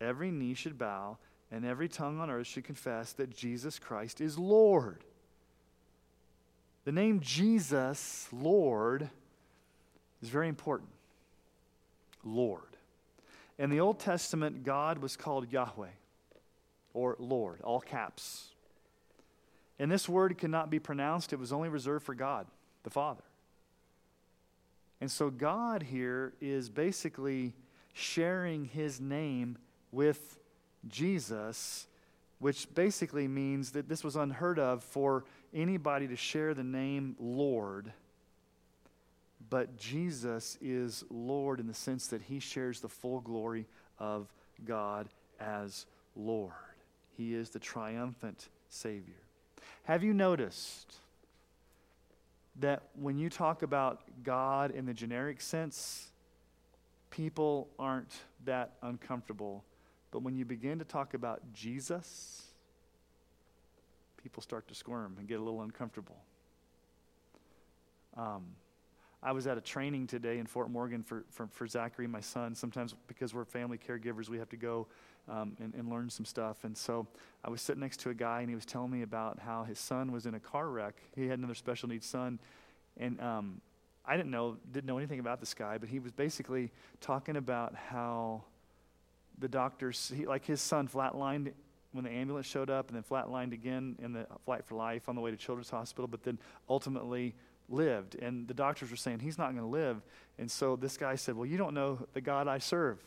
Speaker 1: every knee should bow and every tongue on earth should confess that Jesus Christ is Lord. The name Jesus, Lord, is very important. Lord. In the Old Testament, God was called Yahweh or Lord, all caps. And this word could not be pronounced, it was only reserved for God, the Father. And so God here is basically sharing his name with Jesus, which basically means that this was unheard of for anybody to share the name Lord. But Jesus is Lord in the sense that he shares the full glory of God as Lord. He is the triumphant Savior. Have you noticed that when you talk about God in the generic sense, people aren't that uncomfortable? But when you begin to talk about Jesus, people start to squirm and get a little uncomfortable. Um, I was at a training today in Fort Morgan for, for, for Zachary, my son. Sometimes, because we're family caregivers, we have to go um, and, and learn some stuff. And so I was sitting next to a guy, and he was telling me about how his son was in a car wreck. He had another special needs son. And um, I didn't know, didn't know anything about this guy, but he was basically talking about how the doctors, he, like his son flatlined when the ambulance showed up and then flatlined again in the flight for life on the way to Children's Hospital, but then ultimately lived. And the doctors were saying, he's not going to live. And so this guy said, Well, you don't know the God I serve.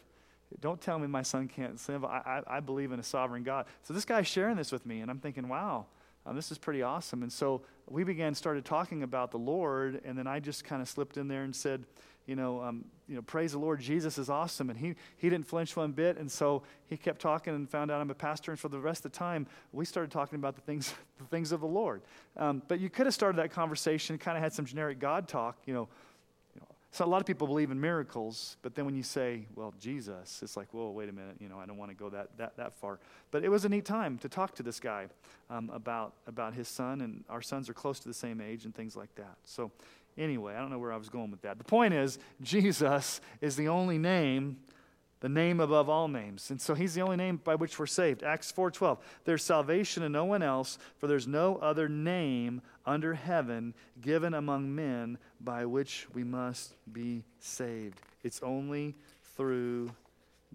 Speaker 1: Don't tell me my son can't live. I, I, I believe in a sovereign God. So this guy's sharing this with me, and I'm thinking, wow, um, this is pretty awesome. And so we began, started talking about the Lord, and then I just kind of slipped in there and said, you know, um, you know, praise the Lord, Jesus is awesome. And he, he didn't flinch one bit. And so he kept talking and found out I'm a pastor. And for the rest of the time, we started talking about the things, the things of the Lord. Um, but you could have started that conversation, kind of had some generic God talk, you know, so a lot of people believe in miracles, but then when you say, well, Jesus, it's like, whoa, wait a minute, you know, I don't want to go that, that, that far. But it was a neat time to talk to this guy um, about, about his son, and our sons are close to the same age and things like that. So anyway, I don't know where I was going with that. The point is, Jesus is the only name the name above all names. And so he's the only name by which we're saved. Acts 4:12. There's salvation in no one else, for there's no other name under heaven given among men by which we must be saved. It's only through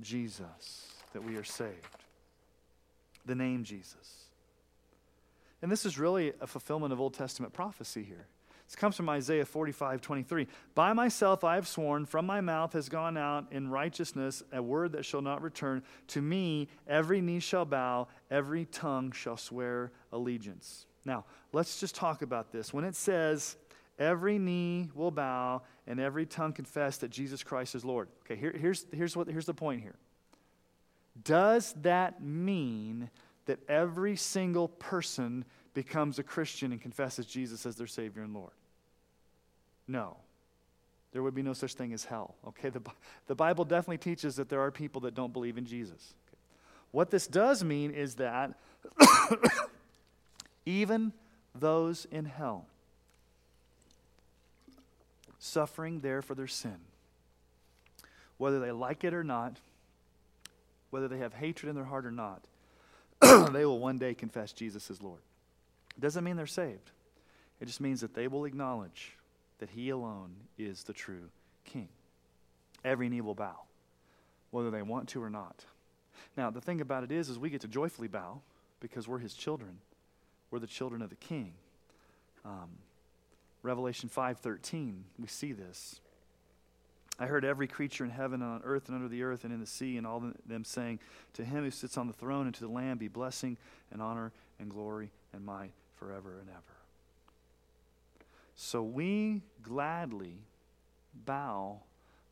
Speaker 1: Jesus that we are saved. the name Jesus. And this is really a fulfillment of Old Testament prophecy here. This comes from Isaiah 45, 23. By myself I have sworn, from my mouth has gone out in righteousness a word that shall not return. To me every knee shall bow, every tongue shall swear allegiance. Now, let's just talk about this. When it says, every knee will bow and every tongue confess that Jesus Christ is Lord. Okay, here, here's, here's, what, here's the point here. Does that mean that every single person becomes a Christian and confesses Jesus as their Savior and Lord? No. There would be no such thing as hell. Okay, the, the Bible definitely teaches that there are people that don't believe in Jesus. Okay. What this does mean is that even those in hell, suffering there for their sin, whether they like it or not, whether they have hatred in their heart or not, they will one day confess Jesus as Lord. It doesn't mean they're saved. It just means that they will acknowledge that he alone is the true king. Every knee will bow, whether they want to or not. Now, the thing about it is, is we get to joyfully bow because we're his children. We're the children of the king. Um, Revelation 5.13, we see this. I heard every creature in heaven and on earth and under the earth and in the sea and all them saying, To him who sits on the throne and to the Lamb be blessing and honor and glory and might forever and ever. So we gladly bow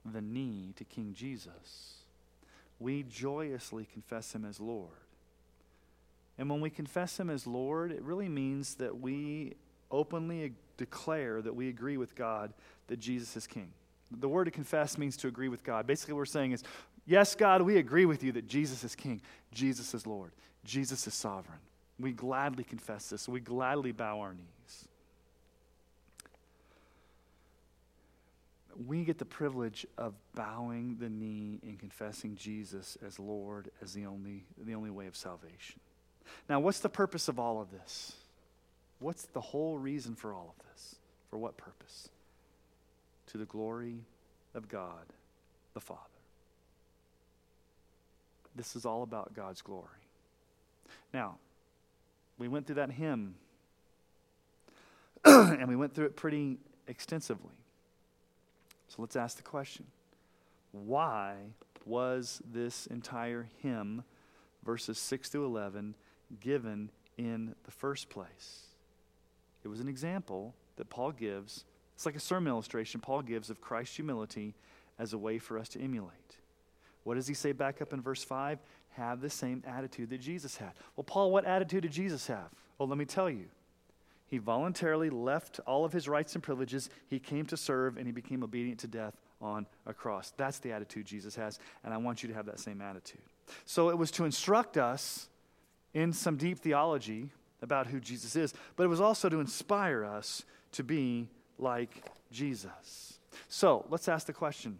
Speaker 1: the knee to King Jesus. We joyously confess him as Lord. And when we confess him as Lord, it really means that we openly declare that we agree with God that Jesus is King. The word to confess means to agree with God. Basically, what we're saying is, yes, God, we agree with you that Jesus is King, Jesus is Lord, Jesus is sovereign. We gladly confess this. We gladly bow our knees. We get the privilege of bowing the knee and confessing Jesus as Lord, as the only, the only way of salvation. Now, what's the purpose of all of this? What's the whole reason for all of this? For what purpose? To the glory of God the Father. This is all about God's glory. Now, we went through that hymn, and we went through it pretty extensively. So let's ask the question why was this entire hymn, verses 6 to 11, given in the first place? It was an example that Paul gives. It's like a sermon illustration Paul gives of Christ's humility as a way for us to emulate. What does he say back up in verse 5? Have the same attitude that Jesus had. Well, Paul, what attitude did Jesus have? Well, let me tell you. He voluntarily left all of his rights and privileges. He came to serve and he became obedient to death on a cross. That's the attitude Jesus has, and I want you to have that same attitude. So it was to instruct us in some deep theology about who Jesus is, but it was also to inspire us to be like Jesus. So let's ask the question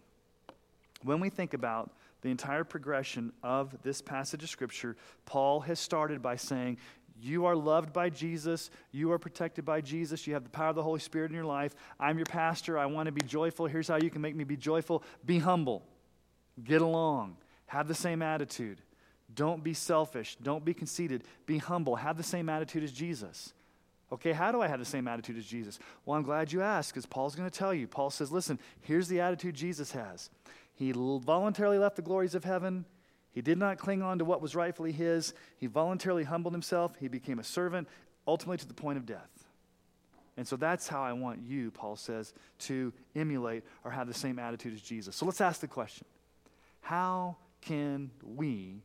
Speaker 1: when we think about the entire progression of this passage of Scripture, Paul has started by saying, you are loved by Jesus. You are protected by Jesus. You have the power of the Holy Spirit in your life. I'm your pastor. I want to be joyful. Here's how you can make me be joyful be humble, get along, have the same attitude. Don't be selfish. Don't be conceited. Be humble. Have the same attitude as Jesus. Okay, how do I have the same attitude as Jesus? Well, I'm glad you asked because Paul's going to tell you. Paul says, listen, here's the attitude Jesus has. He voluntarily left the glories of heaven. He did not cling on to what was rightfully his. He voluntarily humbled himself. He became a servant, ultimately to the point of death. And so that's how I want you, Paul says, to emulate or have the same attitude as Jesus. So let's ask the question How can we?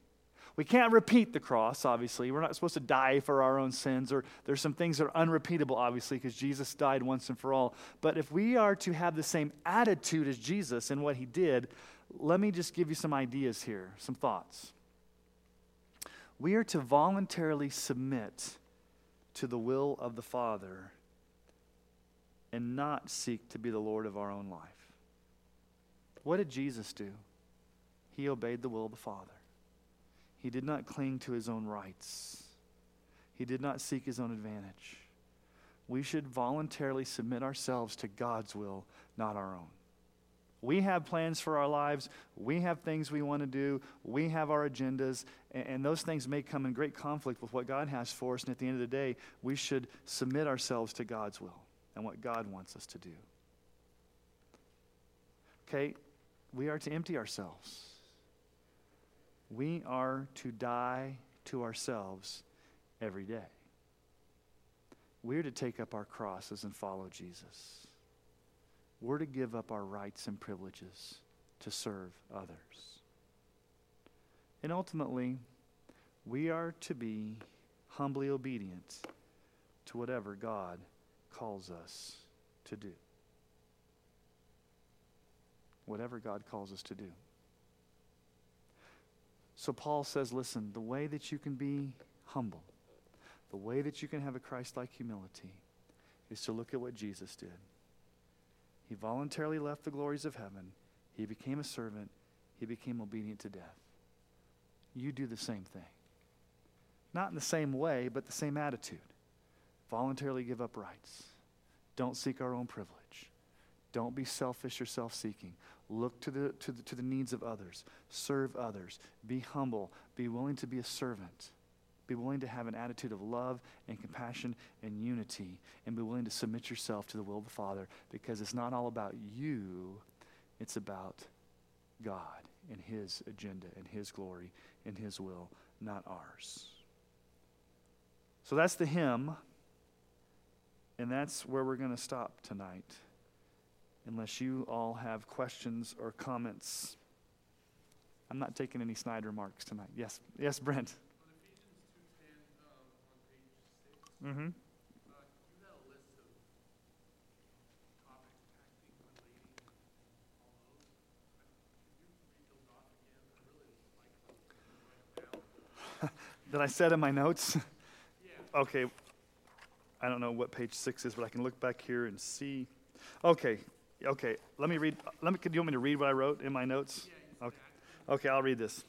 Speaker 1: We can't repeat the cross, obviously. We're not supposed to die for our own sins, or there's some things that are unrepeatable, obviously, because Jesus died once and for all. But if we are to have the same attitude as Jesus and what he did, let me just give you some ideas here, some thoughts. We are to voluntarily submit to the will of the Father and not seek to be the Lord of our own life. What did Jesus do? He obeyed the will of the Father. He did not cling to his own rights, he did not seek his own advantage. We should voluntarily submit ourselves to God's will, not our own. We have plans for our lives. We have things we want to do. We have our agendas. And, and, those things may come in great conflict with what God has for us. And at the end of the day, we should submit ourselves to God's will and what God wants us to do. Okay, we are to empty ourselves. We are to die to ourselves every day. We're to take up our crosses and follow Jesus. We're to give up our rights and privileges to serve others. And ultimately, we are to be humbly obedient to whatever God calls us to do. Whatever God calls us to do. So Paul says, listen, the way that you can be humble, the way that you can have a Christ like humility, is to look at what Jesus did. He voluntarily left the glories of heaven, he became a servant, he became obedient to death. You do the same thing. Not in the same way, but the same attitude. Voluntarily give up rights. Don't seek our own privilege. Don't be selfish or self seeking. Look to the, to, the, to the needs of others. Serve others. Be humble. Be willing to be a servant. Be willing to have an attitude of love and compassion and unity. And be willing to submit yourself to the will of the Father because it's not all about you, it's about God and His agenda and His glory and His will, not ours. So that's the hymn. And that's where we're going to stop tonight unless you all have questions or comments. I'm not taking any snide remarks tonight. Yes, yes, Brent.
Speaker 2: Um, mm-hmm.
Speaker 1: Uh, Did I set in my notes? Yeah. okay. I don't know what page six is, but I can look back here and see. Okay, Okay, let me read. Let me, do you want me to read what I wrote in my notes? Okay, okay I'll read this.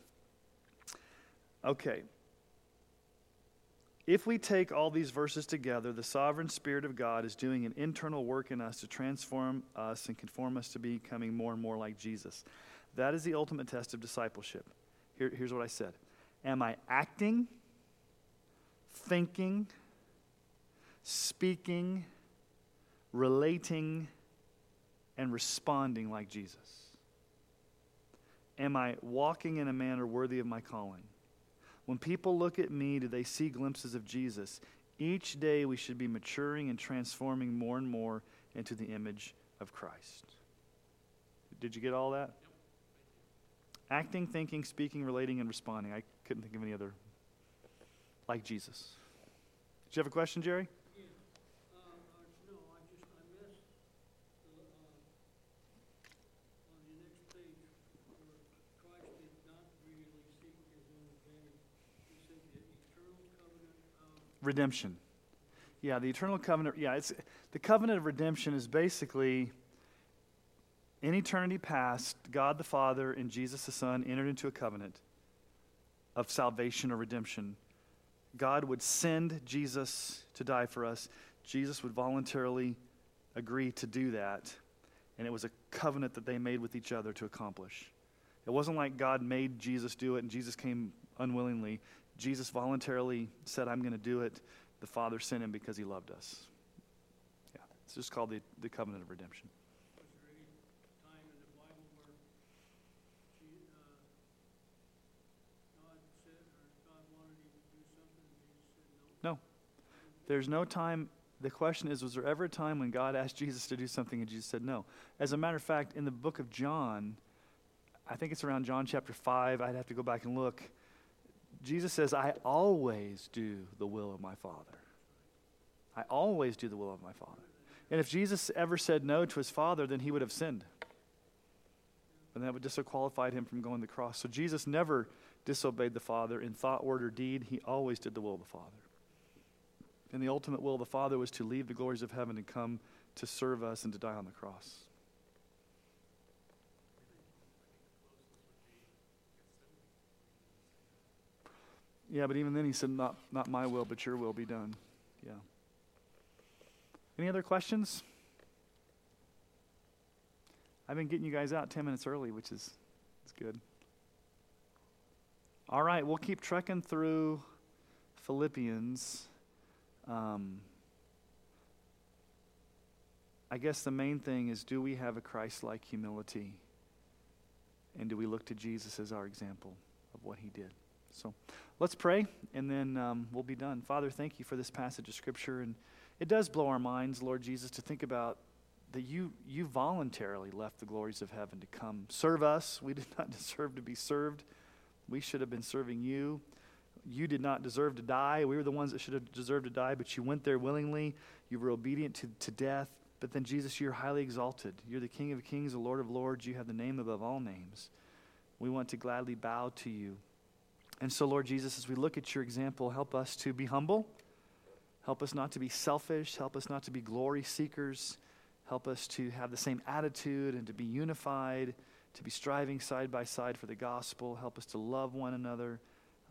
Speaker 1: Okay. If we take all these verses together, the sovereign Spirit of God is doing an internal work in us to transform us and conform us to becoming more and more like Jesus. That is the ultimate test of discipleship. Here, here's what I said Am I acting, thinking, speaking, relating, and responding like Jesus? Am I walking in a manner worthy of my calling? When people look at me, do they see glimpses of Jesus? Each day we should be maturing and transforming more and more into the image of Christ. Did you get all that? Acting, thinking, speaking, relating, and responding. I couldn't think of any other like Jesus. Did you have a question, Jerry? Redemption. Yeah, the eternal covenant. Yeah, it's the covenant of redemption is basically in eternity past, God the Father and Jesus the Son entered into a covenant of salvation or redemption. God would send Jesus to die for us. Jesus would voluntarily agree to do that. And it was a covenant that they made with each other to accomplish. It wasn't like God made Jesus do it and Jesus came unwillingly. Jesus voluntarily said, I'm going to do it. The Father sent him because he loved us. Yeah, it's just called the, the covenant of redemption. No. There's no time. The question is, was there ever a time when God asked Jesus to do something and Jesus said no? As a matter of fact, in the book of John, I think it's around John chapter 5, I'd have to go back and look. Jesus says, I always do the will of my Father. I always do the will of my Father. And if Jesus ever said no to his Father, then he would have sinned. And that would disqualify him from going to the cross. So Jesus never disobeyed the Father in thought, word, or deed. He always did the will of the Father. And the ultimate will of the Father was to leave the glories of heaven and come to serve us and to die on the cross. Yeah, but even then he said, not, not my will, but your will be done. Yeah. Any other questions? I've been getting you guys out 10 minutes early, which is, is good. All right, we'll keep trekking through Philippians. Um, I guess the main thing is do we have a Christ like humility? And do we look to Jesus as our example of what he did? So let's pray, and then um, we'll be done. Father, thank you for this passage of Scripture. And it does blow our minds, Lord Jesus, to think about that you, you voluntarily left the glories of heaven to come serve us. We did not deserve to be served, we should have been serving you. You did not deserve to die. We were the ones that should have deserved to die, but you went there willingly. You were obedient to, to death. But then, Jesus, you're highly exalted. You're the King of kings, the Lord of lords. You have the name above all names. We want to gladly bow to you. And so, Lord Jesus, as we look at your example, help us to be humble. Help us not to be selfish. Help us not to be glory seekers. Help us to have the same attitude and to be unified, to be striving side by side for the gospel. Help us to love one another.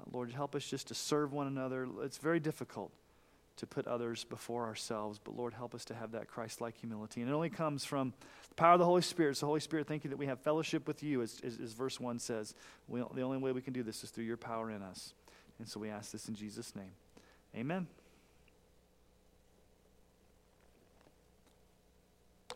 Speaker 1: Uh, Lord, help us just to serve one another. It's very difficult to put others before ourselves, but Lord, help us to have that Christ like humility. And it only comes from the power of the Holy Spirit. So, Holy Spirit, thank you that we have fellowship with you, as, as, as verse 1 says. We, the only way we can do this is through your power in us. And so we ask this in Jesus' name. Amen.